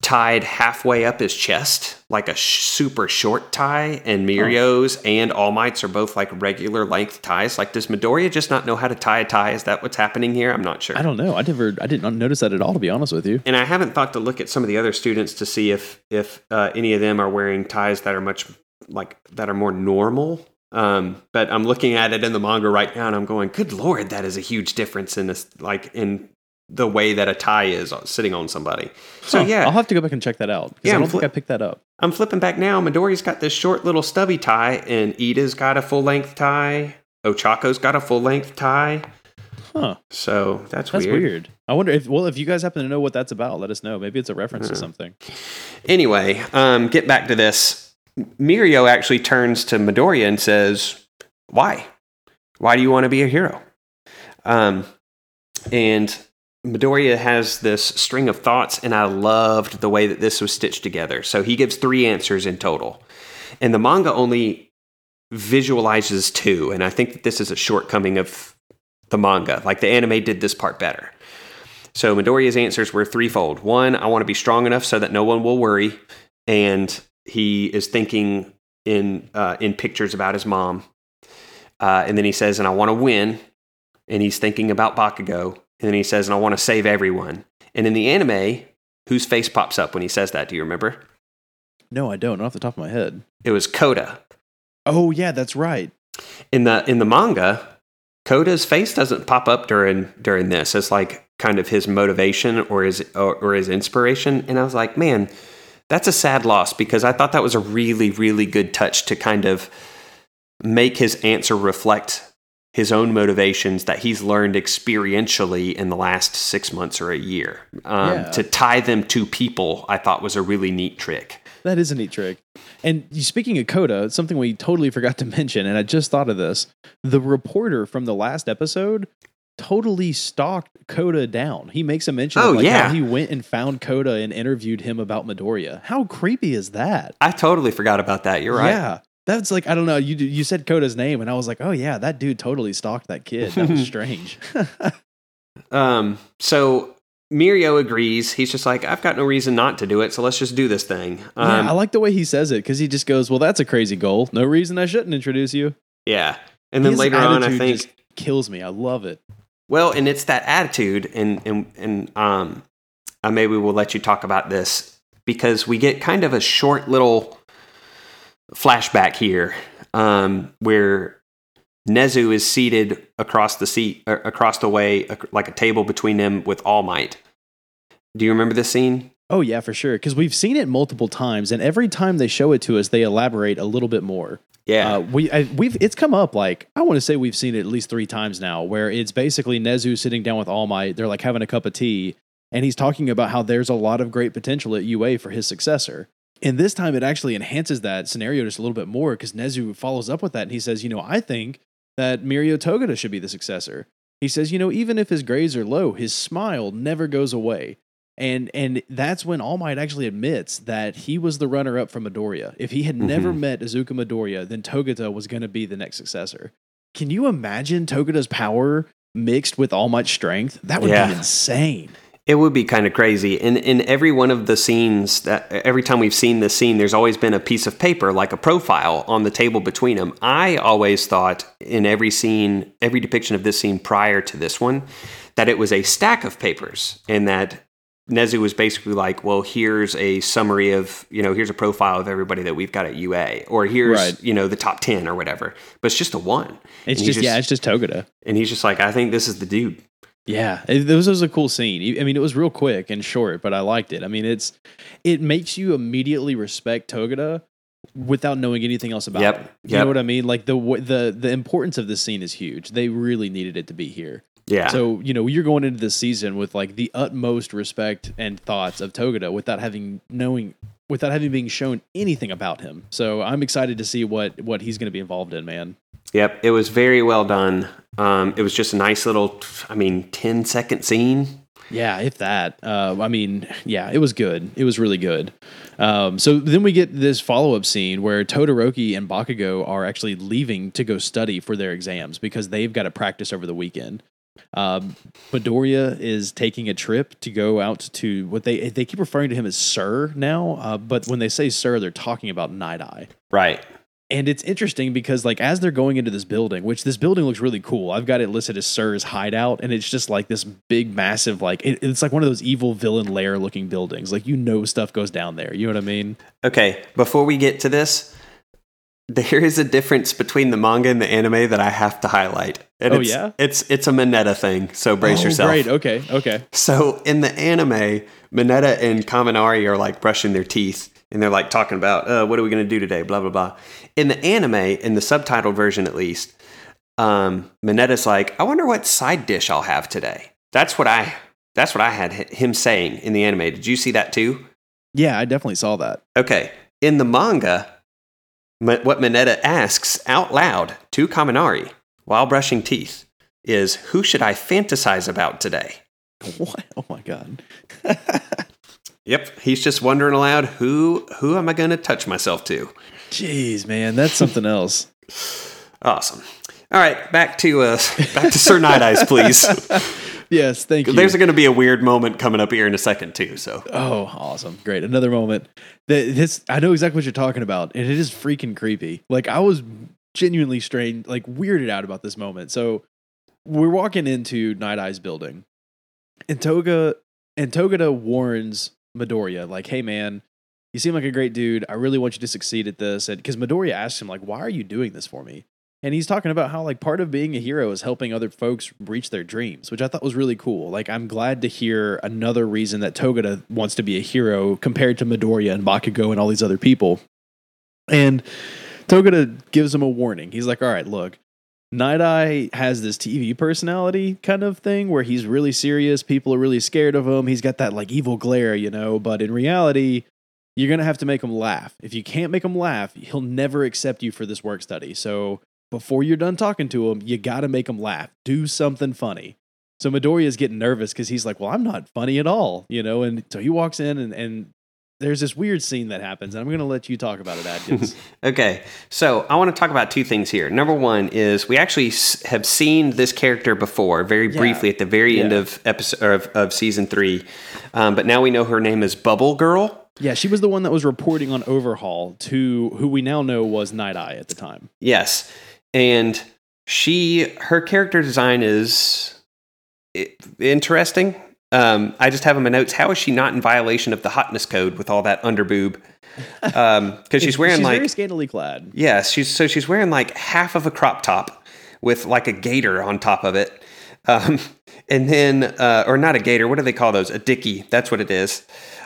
tied halfway up his chest, like a sh- super short tie, and Mirio's and All Might's are both like regular length ties. Like, does Midoriya just not know how to tie a tie? Is that what's happening here? I'm not sure. I don't know. I never. I did not notice that at all. To be honest with you. and I haven't thought to look at some of the other students to see if if uh, any of them are wearing ties that are much like that are more normal. Um, but I'm looking at it in the manga right now, and I'm going, "Good lord, that is a huge difference in this, like in the way that a tie is sitting on somebody." So Huh, yeah, I'll have to go back and check that out. Yeah, I don't think I picked that up. I'm flipping back now. Midori's got this short little stubby tie, and Iida's got a full length tie. Ochako's got a full length tie. Huh? So that's, That's weird. weird. I wonder if. Well, if you guys happen to know what that's about, let us know. Maybe it's a reference to Uh, something. Anyway, um, get back to this. Mirio actually turns to Midoriya and says, "Why? Why do you want to be a hero?" Um, and Midoriya has this string of thoughts, and I loved the way that this was stitched together. So he gives three answers in total, and the manga only visualizes two, and I think that this is a shortcoming of the manga. Like the anime did this part better. So Midoriya's answers were threefold. One, I want to be strong enough so that no one will worry, and he is thinking in uh, in pictures about his mom. Uh, and then he says, and I want to win, and he's thinking about Bakugo. And then he says, and I want to save everyone. And in the anime, whose face pops up when he says that? Do you remember? No, I don't. Not off the top of my head. It was Koda. Oh yeah, that's right. in the in the manga, Koda's face doesn't pop up during during this. It's like kind of his motivation or his or, or his inspiration. And I was like, man, that's a sad loss because I thought that was a really really good touch to kind of make his answer reflect his own motivations that he's learned experientially in the last six months or a year. Um, Yeah. To tie them to people, I thought was a really neat trick. That is a neat trick. And speaking of Koda, something we totally forgot to mention, and I just thought of this. The reporter from the last episode totally stalked Koda down. He makes a mention Oh, of like yeah. how he went and found Koda and interviewed him about Midoriya. How creepy is that? I totally forgot about that. You're right. Yeah. That's like I don't know. You you said Koda's name, and I was like, oh yeah, that dude totally stalked that kid. That was strange. Um, so Mirio agrees. He's just like, I've got no reason not to do it, so let's just do this thing. Um, yeah, I like the way he says it because he just goes, "Well, that's a crazy goal. No reason I shouldn't introduce you." yeah. And then His later on, I think, just kills me. I love it. Well, and it's that attitude, and and and um, uh, maybe we'll let you talk about this because we get kind of a short little flashback here, um, where Nezu is seated across the seat, uh, across the way, like a table between them with All Might. Do you remember this scene? Oh yeah, for sure. Because we've seen it multiple times, and every time they show it to us, they elaborate a little bit more. Yeah. Uh, we I, we've it's come up like I want to say we've seen it at least three times now, where it's basically Nezu sitting down with All Might. They're like having a cup of tea, and he's talking about how there's a lot of great potential at UA for his successor. And this time, it actually enhances that scenario just a little bit more because Nezu follows up with that, and he says, "You know, I think that Mirio Togata should be the successor." He says, "You know, even if his grades are low, his smile never goes away." And and that's when All Might actually admits that he was the runner up from Midoriya. If he had never Mhm. met Izuku Midoriya, then Togata was going to be the next successor. Can you imagine Togata's power mixed with All Might's strength? That would Yeah. be insane. It would be kind of crazy. In in every one of the scenes that every time we've seen this scene, there's always been a piece of paper, like a profile, on the table between them. I always thought in every scene, every depiction of this scene prior to this one, that it was a stack of papers, and that Nezu was basically like, "Well, here's a summary of you know, here's a profile of everybody that we've got at UA, or here's Right. you know the top ten or whatever." But it's just a one, It's just, just- yeah, it's just Togata. and he's just like, "I think this is the dude." Yeah, it, this was a cool scene. I mean, it was real quick and short, but I liked it. I mean, it's it makes you immediately respect Togata without knowing anything else about Yep, him. You yep. know what I mean? Like the the the importance of this scene is huge. They really needed it to be here. Yeah. So you know you're going into this season with like the utmost respect and thoughts of Togata without having knowing without having being shown anything about him. So I'm excited to see what what he's going to be involved in, man. Yep, it was very well done. Um, it was just a nice little, I mean, 10 second scene. Yeah, if that. Uh, I mean, yeah, it was good. It was really good. Um, so then we get this follow up scene where Todoroki and Bakugo are actually leaving to go study for their exams because they've got to practice over the weekend. Um, Midoriya is taking a trip to go out to what they they keep referring to him as Sir now, uh, but when they say Sir, they're talking about Night Eye. Right. And it's interesting because, like, as they're going into this building, which this building looks really cool, I've got it listed as Sir's hideout, and it's just like this big, massive, like, it, it's like one of those evil villain lair looking buildings. Like, you know, stuff goes down there. You know what I mean? Okay, before we get to this, there is a difference between the manga and the anime that I have to highlight. And Oh, it's, yeah? It's it's a Mineta thing, so brace Oh, yourself. Great. Okay. Okay. So in the anime, Mineta and Kaminari are like brushing their teeth and they're like talking about uh, what are we going to do today, blah blah blah. In the anime, in the subtitled version at least, um, Mineta's like, I wonder what side dish I'll have today. That's what I that's what I had him saying in the anime. Did you see that too? Yeah, I definitely saw that. Okay, in the manga, Ma- what Mineta asks out loud to Kaminari while brushing teeth is, "Who should I fantasize about today?" What? Oh my god. Yep, he's just wondering aloud, who who am I going to touch myself to? Jeez, man, that's something else. Awesome. All right, back to uh, back to Sir Night Eyes, please. yes, thank you. There's going to be a weird moment coming up here in a second too. So Oh, awesome. Great. Another moment. That this I know exactly what you're talking about. And it is freaking creepy. Like I was genuinely strained, like weirded out about this moment. So we're walking into Night Eye's building. And Toga and Togata warns Midoriya, like, hey man, you seem like a great dude. I really want you to succeed at this. And because Midoriya asks him, like, why are you doing this for me? And he's talking about how like part of being a hero is helping other folks reach their dreams, which I thought was really cool. Like I'm glad to hear another reason that Togata wants to be a hero compared to Midoriya and Bakugo and all these other people. And Togata gives him a warning. He's like, "All right, look, Night Eye has this TV personality kind of thing where he's really serious. People are really scared of him. He's got that like evil glare, you know. But in reality, you're gonna have to make him laugh. If you can't make him laugh, he'll never accept you for this work study. So before you're done talking to him, you got to make him laugh. Do something funny. So Midoriya is getting nervous because he's like, "Well, I'm not funny at all," you know. And so he walks in, and, and there's this weird scene that happens. And I'm going to let you talk about it, Adkins. Okay, so I want to talk about two things here. Number one is we actually have seen this character before, very Yeah. briefly at the very end of episode of, of season three, um, but now we know her name is Bubble Girl. yeah, she was the one that was reporting on Overhaul to who we now know was Night Eye at the time. Yes, and she her character design is interesting. Um, I just have in my notes. How is she not in violation of the hotness code with all that underboob? Um because she's wearing she's like very scantily clad. Yeah, she's so she's wearing like half of a crop top with like a gator on top of it. Um, and then, uh, or not a gator, what do they call those? A dicky. That's what it is.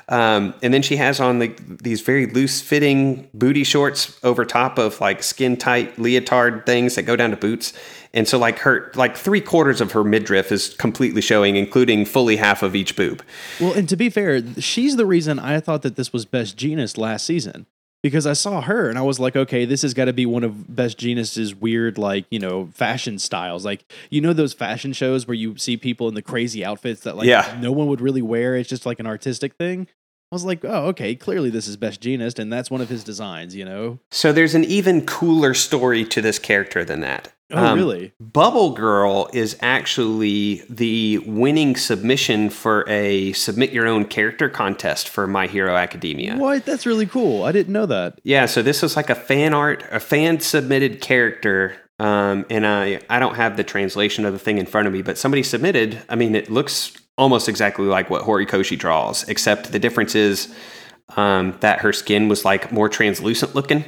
Um, and then she has on the, these very loose fitting booty shorts over top of like skin tight leotard things that go down to boots. And so like her, like three quarters of her midriff is completely showing, including fully half of each boob. Well, and to be fair, she's the reason I thought that this was Best Jeanist last season because I saw her and I was like, okay, this has got to be one of Best Jeanist's weird, like you know, fashion styles. Like you know those fashion shows where you see people in the crazy outfits that like Yeah. no one would really wear. It's just like an artistic thing. I was like, oh, okay, clearly this is Best Jeanist, and that's one of his designs. You know? So there's an even cooler story to this character than that. Oh, Um, really? Bubble Girl is actually the winning submission for a submit your own character contest for My Hero Academia. What? That's really cool. I didn't know that. Yeah, so this was like a fan art, a fan submitted character. Um, and I, I don't have the translation of the thing in front of me, but somebody submitted. I mean, it looks almost exactly like what Horikoshi draws, except the difference is um, that her skin was like more translucent looking.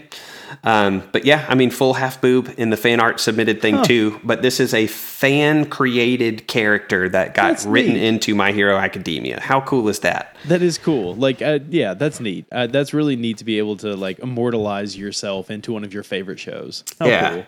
Um, but yeah, I mean, full half boob in the fan art submitted thing too. But this is a fan created character that got That's written neat. into My Hero Academia. How cool is that? That is cool. Like, uh, yeah, that's neat. Uh, that's really neat to be able to like immortalize yourself into one of your favorite shows. How Yeah. cool.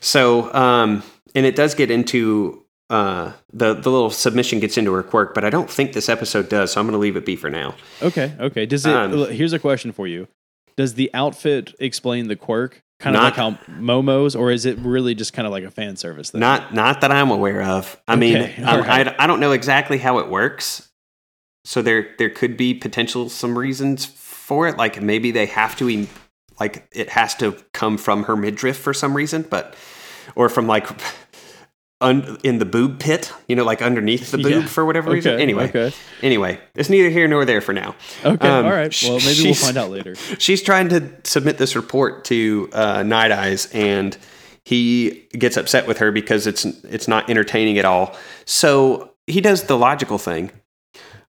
So, um, and it does get into uh, the the little submission gets into her quirk, but I don't think this episode does. So I'm going to leave it be for now. Okay, okay. Does it? Um, here's a question for you: Does the outfit explain the quirk, kind of Not- like how Momo's, or is it really just kind of like a fan service thing? Not not that I'm aware of. I mean, Okay, all right. I I don't know exactly how it works. So there there could be potential some reasons for it. Like maybe they have to like it has to come from her midriff for some reason, but or from like. Un, in the boob pit, you know, like underneath the boob Yeah. for whatever reason. Anyway, okay. Anyway, it's neither here nor there for now. Okay, Um, all right. Well, maybe we'll find out later. She's trying to submit this report to uh, Night Eyes, and he gets upset with her because it's it's not entertaining at all. So he does the logical thing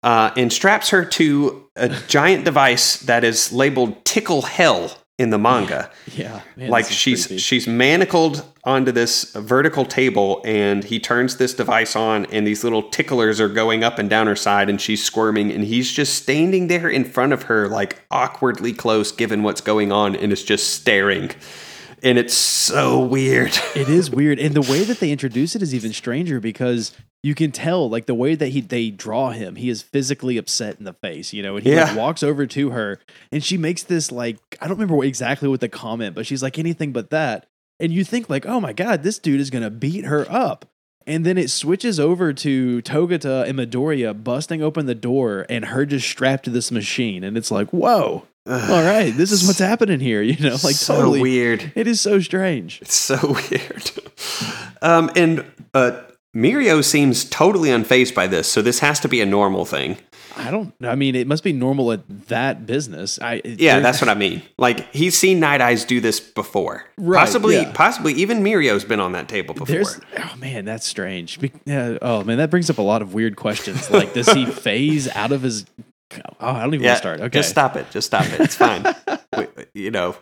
uh, and straps her to a giant device that is labeled "Tickle Hell" in the manga. Yeah, man, like she's creepy. she's manacled onto this vertical table and he turns this device on and these little ticklers are going up and down her side and she's squirming and he's just standing there in front of her like awkwardly close given what's going on and is just staring and it's so weird It is weird, and the way that they introduce it is even stranger because you can tell, like the way that he they draw him, he is physically upset in the face, you know. And he like, walks over to her, and she makes this like I don't remember what, exactly what the comment, but she's like anything but that, and you think like, oh my god, this dude is gonna beat her up. And then it switches over to Togata and Midoriya busting open the door and her just strapped to this machine. And it's like, whoa, all right, this is what's happening here. You know, like so totally. weird It is so strange. it's so weird um and uh Mirio seems totally unfazed by this, so this has to be a normal thing. I don't. I mean, it must be normal at that business. I Yeah, that's what I mean. Like he's seen Night Eyes do this before. Right, possibly, yeah. possibly even Mirio's been on that table before. There's. Oh man, that's strange. Yeah, uh, oh man, that brings up a lot of weird questions. Like, does he phase out of his? Oh, I don't even yeah, want to start. Okay, just stop it. Just stop it. It's fine. We- you know,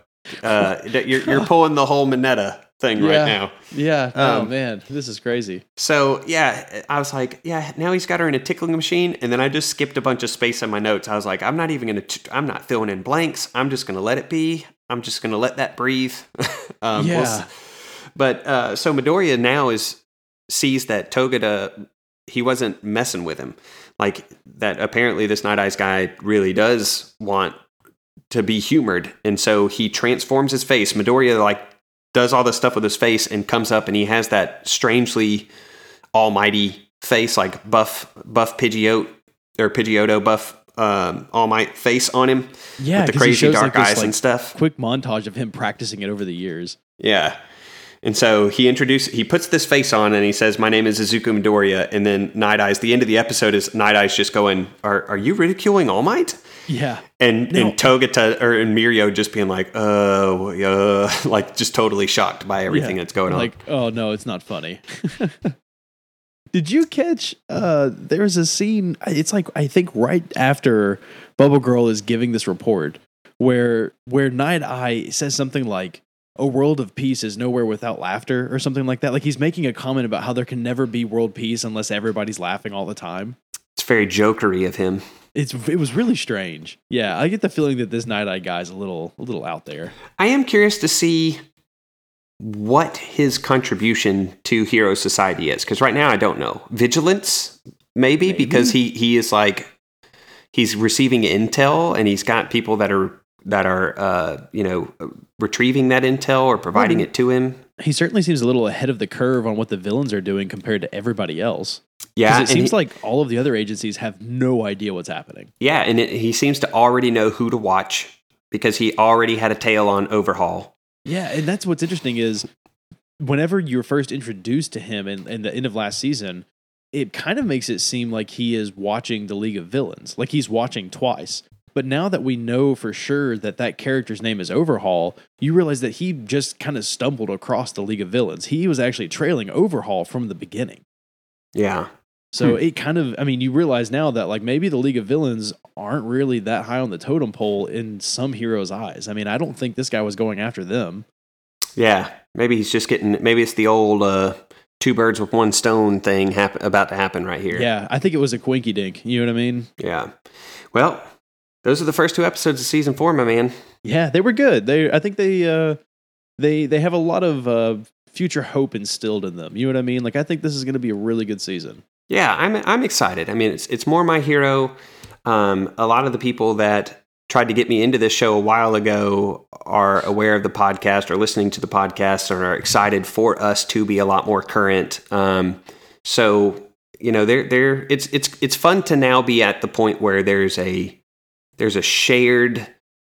uh, you're you're pulling the whole Mineta thing Yeah. right now. Yeah. oh Um, man, this is crazy. So yeah, I was like, yeah. Now he's got her in a tickling machine, and then I just skipped a bunch of space in my notes. I was like, I'm not even gonna. T- I'm not filling in blanks. I'm just gonna let it be. I'm just gonna let that breathe. um, we'll Yeah. s- But uh, so Midoriya now is sees that Togata he wasn't messing with him. Like that apparently this Night Eyes guy really does want to be humored. And so he transforms his face. Midoriya like does all this stuff with his face and comes up and he has that strangely almighty face like buff buff Pidgeot or Pidgeotto buff um, All Might face on him Yeah, with the crazy shows, dark like, this, eyes like, and stuff. Quick montage of him practicing it over the years. Yeah. And so he introduces, he puts this face on and he says, My name is Izuku Midoriya. And then Night Eyes, the end of the episode is Night Eyes just going, Are, are you ridiculing All Might? Yeah. And, No. and Togata or and Mirio just being like, uh, uh, like just totally shocked by everything Yeah. that's going on. Like, oh no, it's not funny. Did you catch uh there's a scene it's like I think right after Bubble Girl is giving this report where where Night Eye says something like a world of peace is nowhere without laughter or something like that. Like he's making a comment about how there can never be world peace unless everybody's laughing all the time. it's very jokery of him. It's it was really strange. Yeah, I get the feeling that this Night Eye guy's a little a little out there. I am curious to see what his contribution to Hero Society is because right now I don't know. Vigilance, maybe, Maybe. because he he is like he's receiving intel and he's got people that are that are uh, you know retrieving that intel or providing Mhm. it to him. He certainly seems a little ahead of the curve on what the villains are doing compared to everybody else. Yeah, it seems he- like all of the other agencies have no idea what's happening. yeah, and it, he seems to already know who to watch because he already had a tail on Overhaul. Yeah, and that's what's interesting is whenever you're first introduced to him in, in the end of last season, it kind of makes it seem like he is watching the League of Villains, like he's watching twice. But now that we know for sure that that character's name is Overhaul, you realize that he just kind of stumbled across the League of Villains. He was actually trailing Overhaul from the beginning. Yeah, So it kind of, I mean, you realize now that like maybe the League of Villains aren't really that high on the totem pole in some heroes' eyes. I mean, I don't think this guy was going after them. yeah. Maybe he's just getting. Maybe it's the old uh, two birds with one stone thing happen, about to happen right here. Yeah, I think it was a quinky dink. You know what I mean? Yeah. Well, those are the first two episodes of season four, my man. Yeah, they were good. They, I think they, uh, they, they have a lot of uh, future hope instilled in them. You know what I mean? Like, I think this is going to be a really good season. Yeah, I'm I'm excited. I mean, it's it's more my hero. Um, a lot of the people that tried to get me into this show a while ago are aware of the podcast or listening to the podcast and are excited for us to be a lot more current. Um, so you know, they're they're it's it's it's fun to now be at the point where there's a there's a shared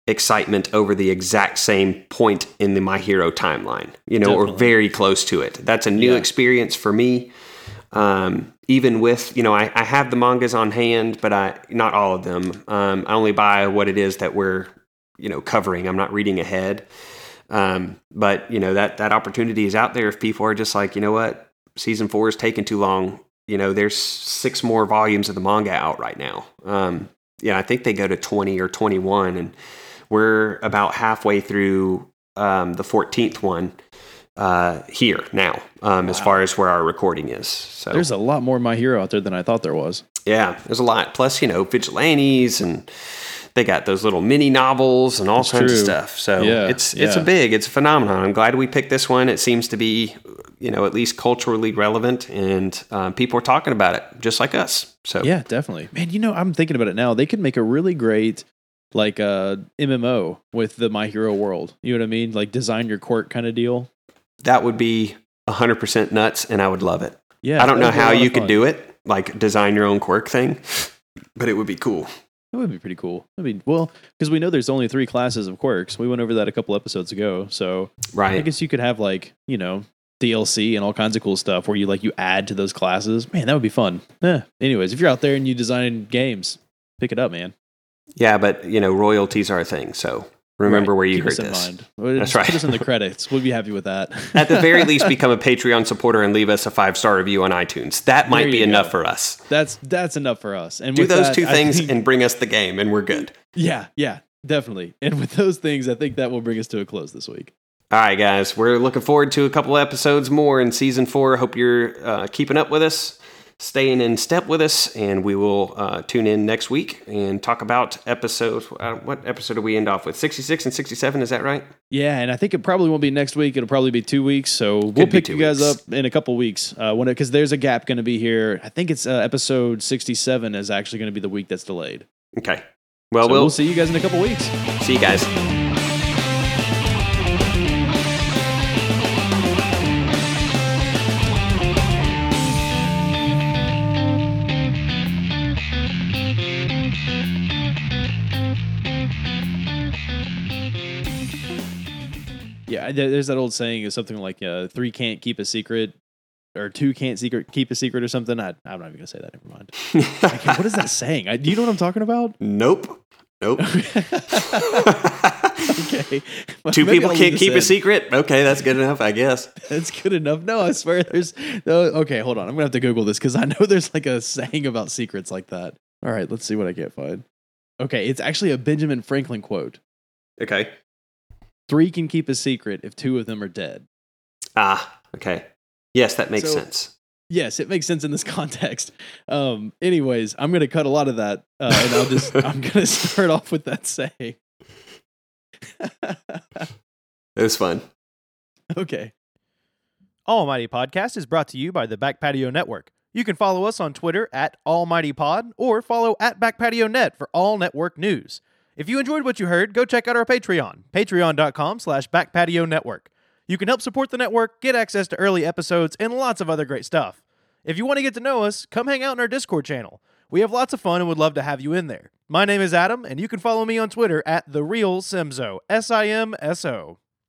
excitement over the exact same point in the my hero timeline you know or very close to it. That's a new Yeah. experience for me. Um, even with you know I, I have the mangas on hand but i not all of them. Um, i only buy what it is that we're you know covering. I'm not reading ahead. Um, but you know that that opportunity is out there if people are just like you know what? Season four is taking too long. You know there's six more volumes of the manga out right now. Um, yeah i think they go to 20 or 21 and we're about halfway through um, the 14th one uh, here now um, as far as where our recording is so There's a lot more My Hero out there than I thought there was. yeah, there's a lot. Plus, you know, vigilantes and they got those little mini novels and all That's kinds of stuff. So Yeah, it's it's yeah. a big, it's a phenomenon. I'm glad we picked this one. It seems to be, you know, at least culturally relevant, and um, people are talking about it just like us. So Yeah, definitely. Man, you know, I'm thinking about it now. They could make a really great like uh MMO with the My Hero world. You know what I mean? Like design your quirk kind of deal. that would be 100% nuts, and I would love it. Yeah. I don't know that'd be a how you could do it, like design your own quirk thing, but it would be cool. It would be pretty cool. I mean, well, because we know there's only three classes of quirks. We went over that a couple episodes ago. So right. I guess you could have like, you know, DLC and all kinds of cool stuff where you like you add to those classes. Man, that would be fun. Eh. Anyways, if you're out there and you design games, pick it up, man. Yeah, but, you know, royalties are a thing. So remember Right. where you Keep heard this. mind. That's right. Put us in the credits. We'll be happy with that. At the very least, become a Patreon supporter and leave us a five star review on iTunes. That might be you enough for us. that's that's enough for us. And Do those that, two I things think- and bring us the game, and we're good. Yeah, yeah, definitely. And with those things, I think that will bring us to a close this week. All right, guys, we're looking forward to a couple episodes more in season four. Hope you're uh, keeping up with us. staying in step with us, and we will uh, tune in next week and talk about episode. Uh, what episode do we end off with? 66 and 67, is that right? Yeah, and I think it probably won't be next week. It'll probably be two weeks. So we'll pick you guys weeks. up in a couple weeks. Uh, when because there's a gap going to be here. I think it's uh, episode 67 is actually going to be the week that's delayed. Okay. Well, So we'll, we'll see you guys in a couple weeks. see you guys. There's that old saying is something like uh, three can't keep a secret, or two can't secret keep a secret or something. I, I'm not even gonna say that. Never mind. Can't- what is that saying? I, do you know what I'm talking about? nope. Nope. okay. Well, Two people I'll can't keep in. a secret. Okay, that's good enough, I guess. That's good enough. No, I swear there's no. Okay, hold on. I'm gonna have to Google this because I know there's like a saying about secrets like that. All right, let's see what I can't find. Okay, it's actually a Benjamin Franklin quote. Okay. Three can keep a secret if two of them are dead. Ah, okay. Yes, that makes So- sense. Yes, it makes sense in this context. Um, anyways, I'm gonna cut a lot of that, uh, and I'll just I'm gonna start off with that saying. It was fun. okay. Almighty Podcast is brought to you by the Back Patio Network. You can follow us on Twitter at Almighty Pod or follow at Back Patio Net for all network news. If you enjoyed what you heard, go check out our Patreon, patreon.com slash Back Patio Network. You can help support the network, get access to early episodes, and lots of other great stuff. If you want to get to know us, come hang out in our Discord channel. We have lots of fun and would love to have you in there. My name is Adam, and you can follow me on Twitter at The Real Simso, S I M S O.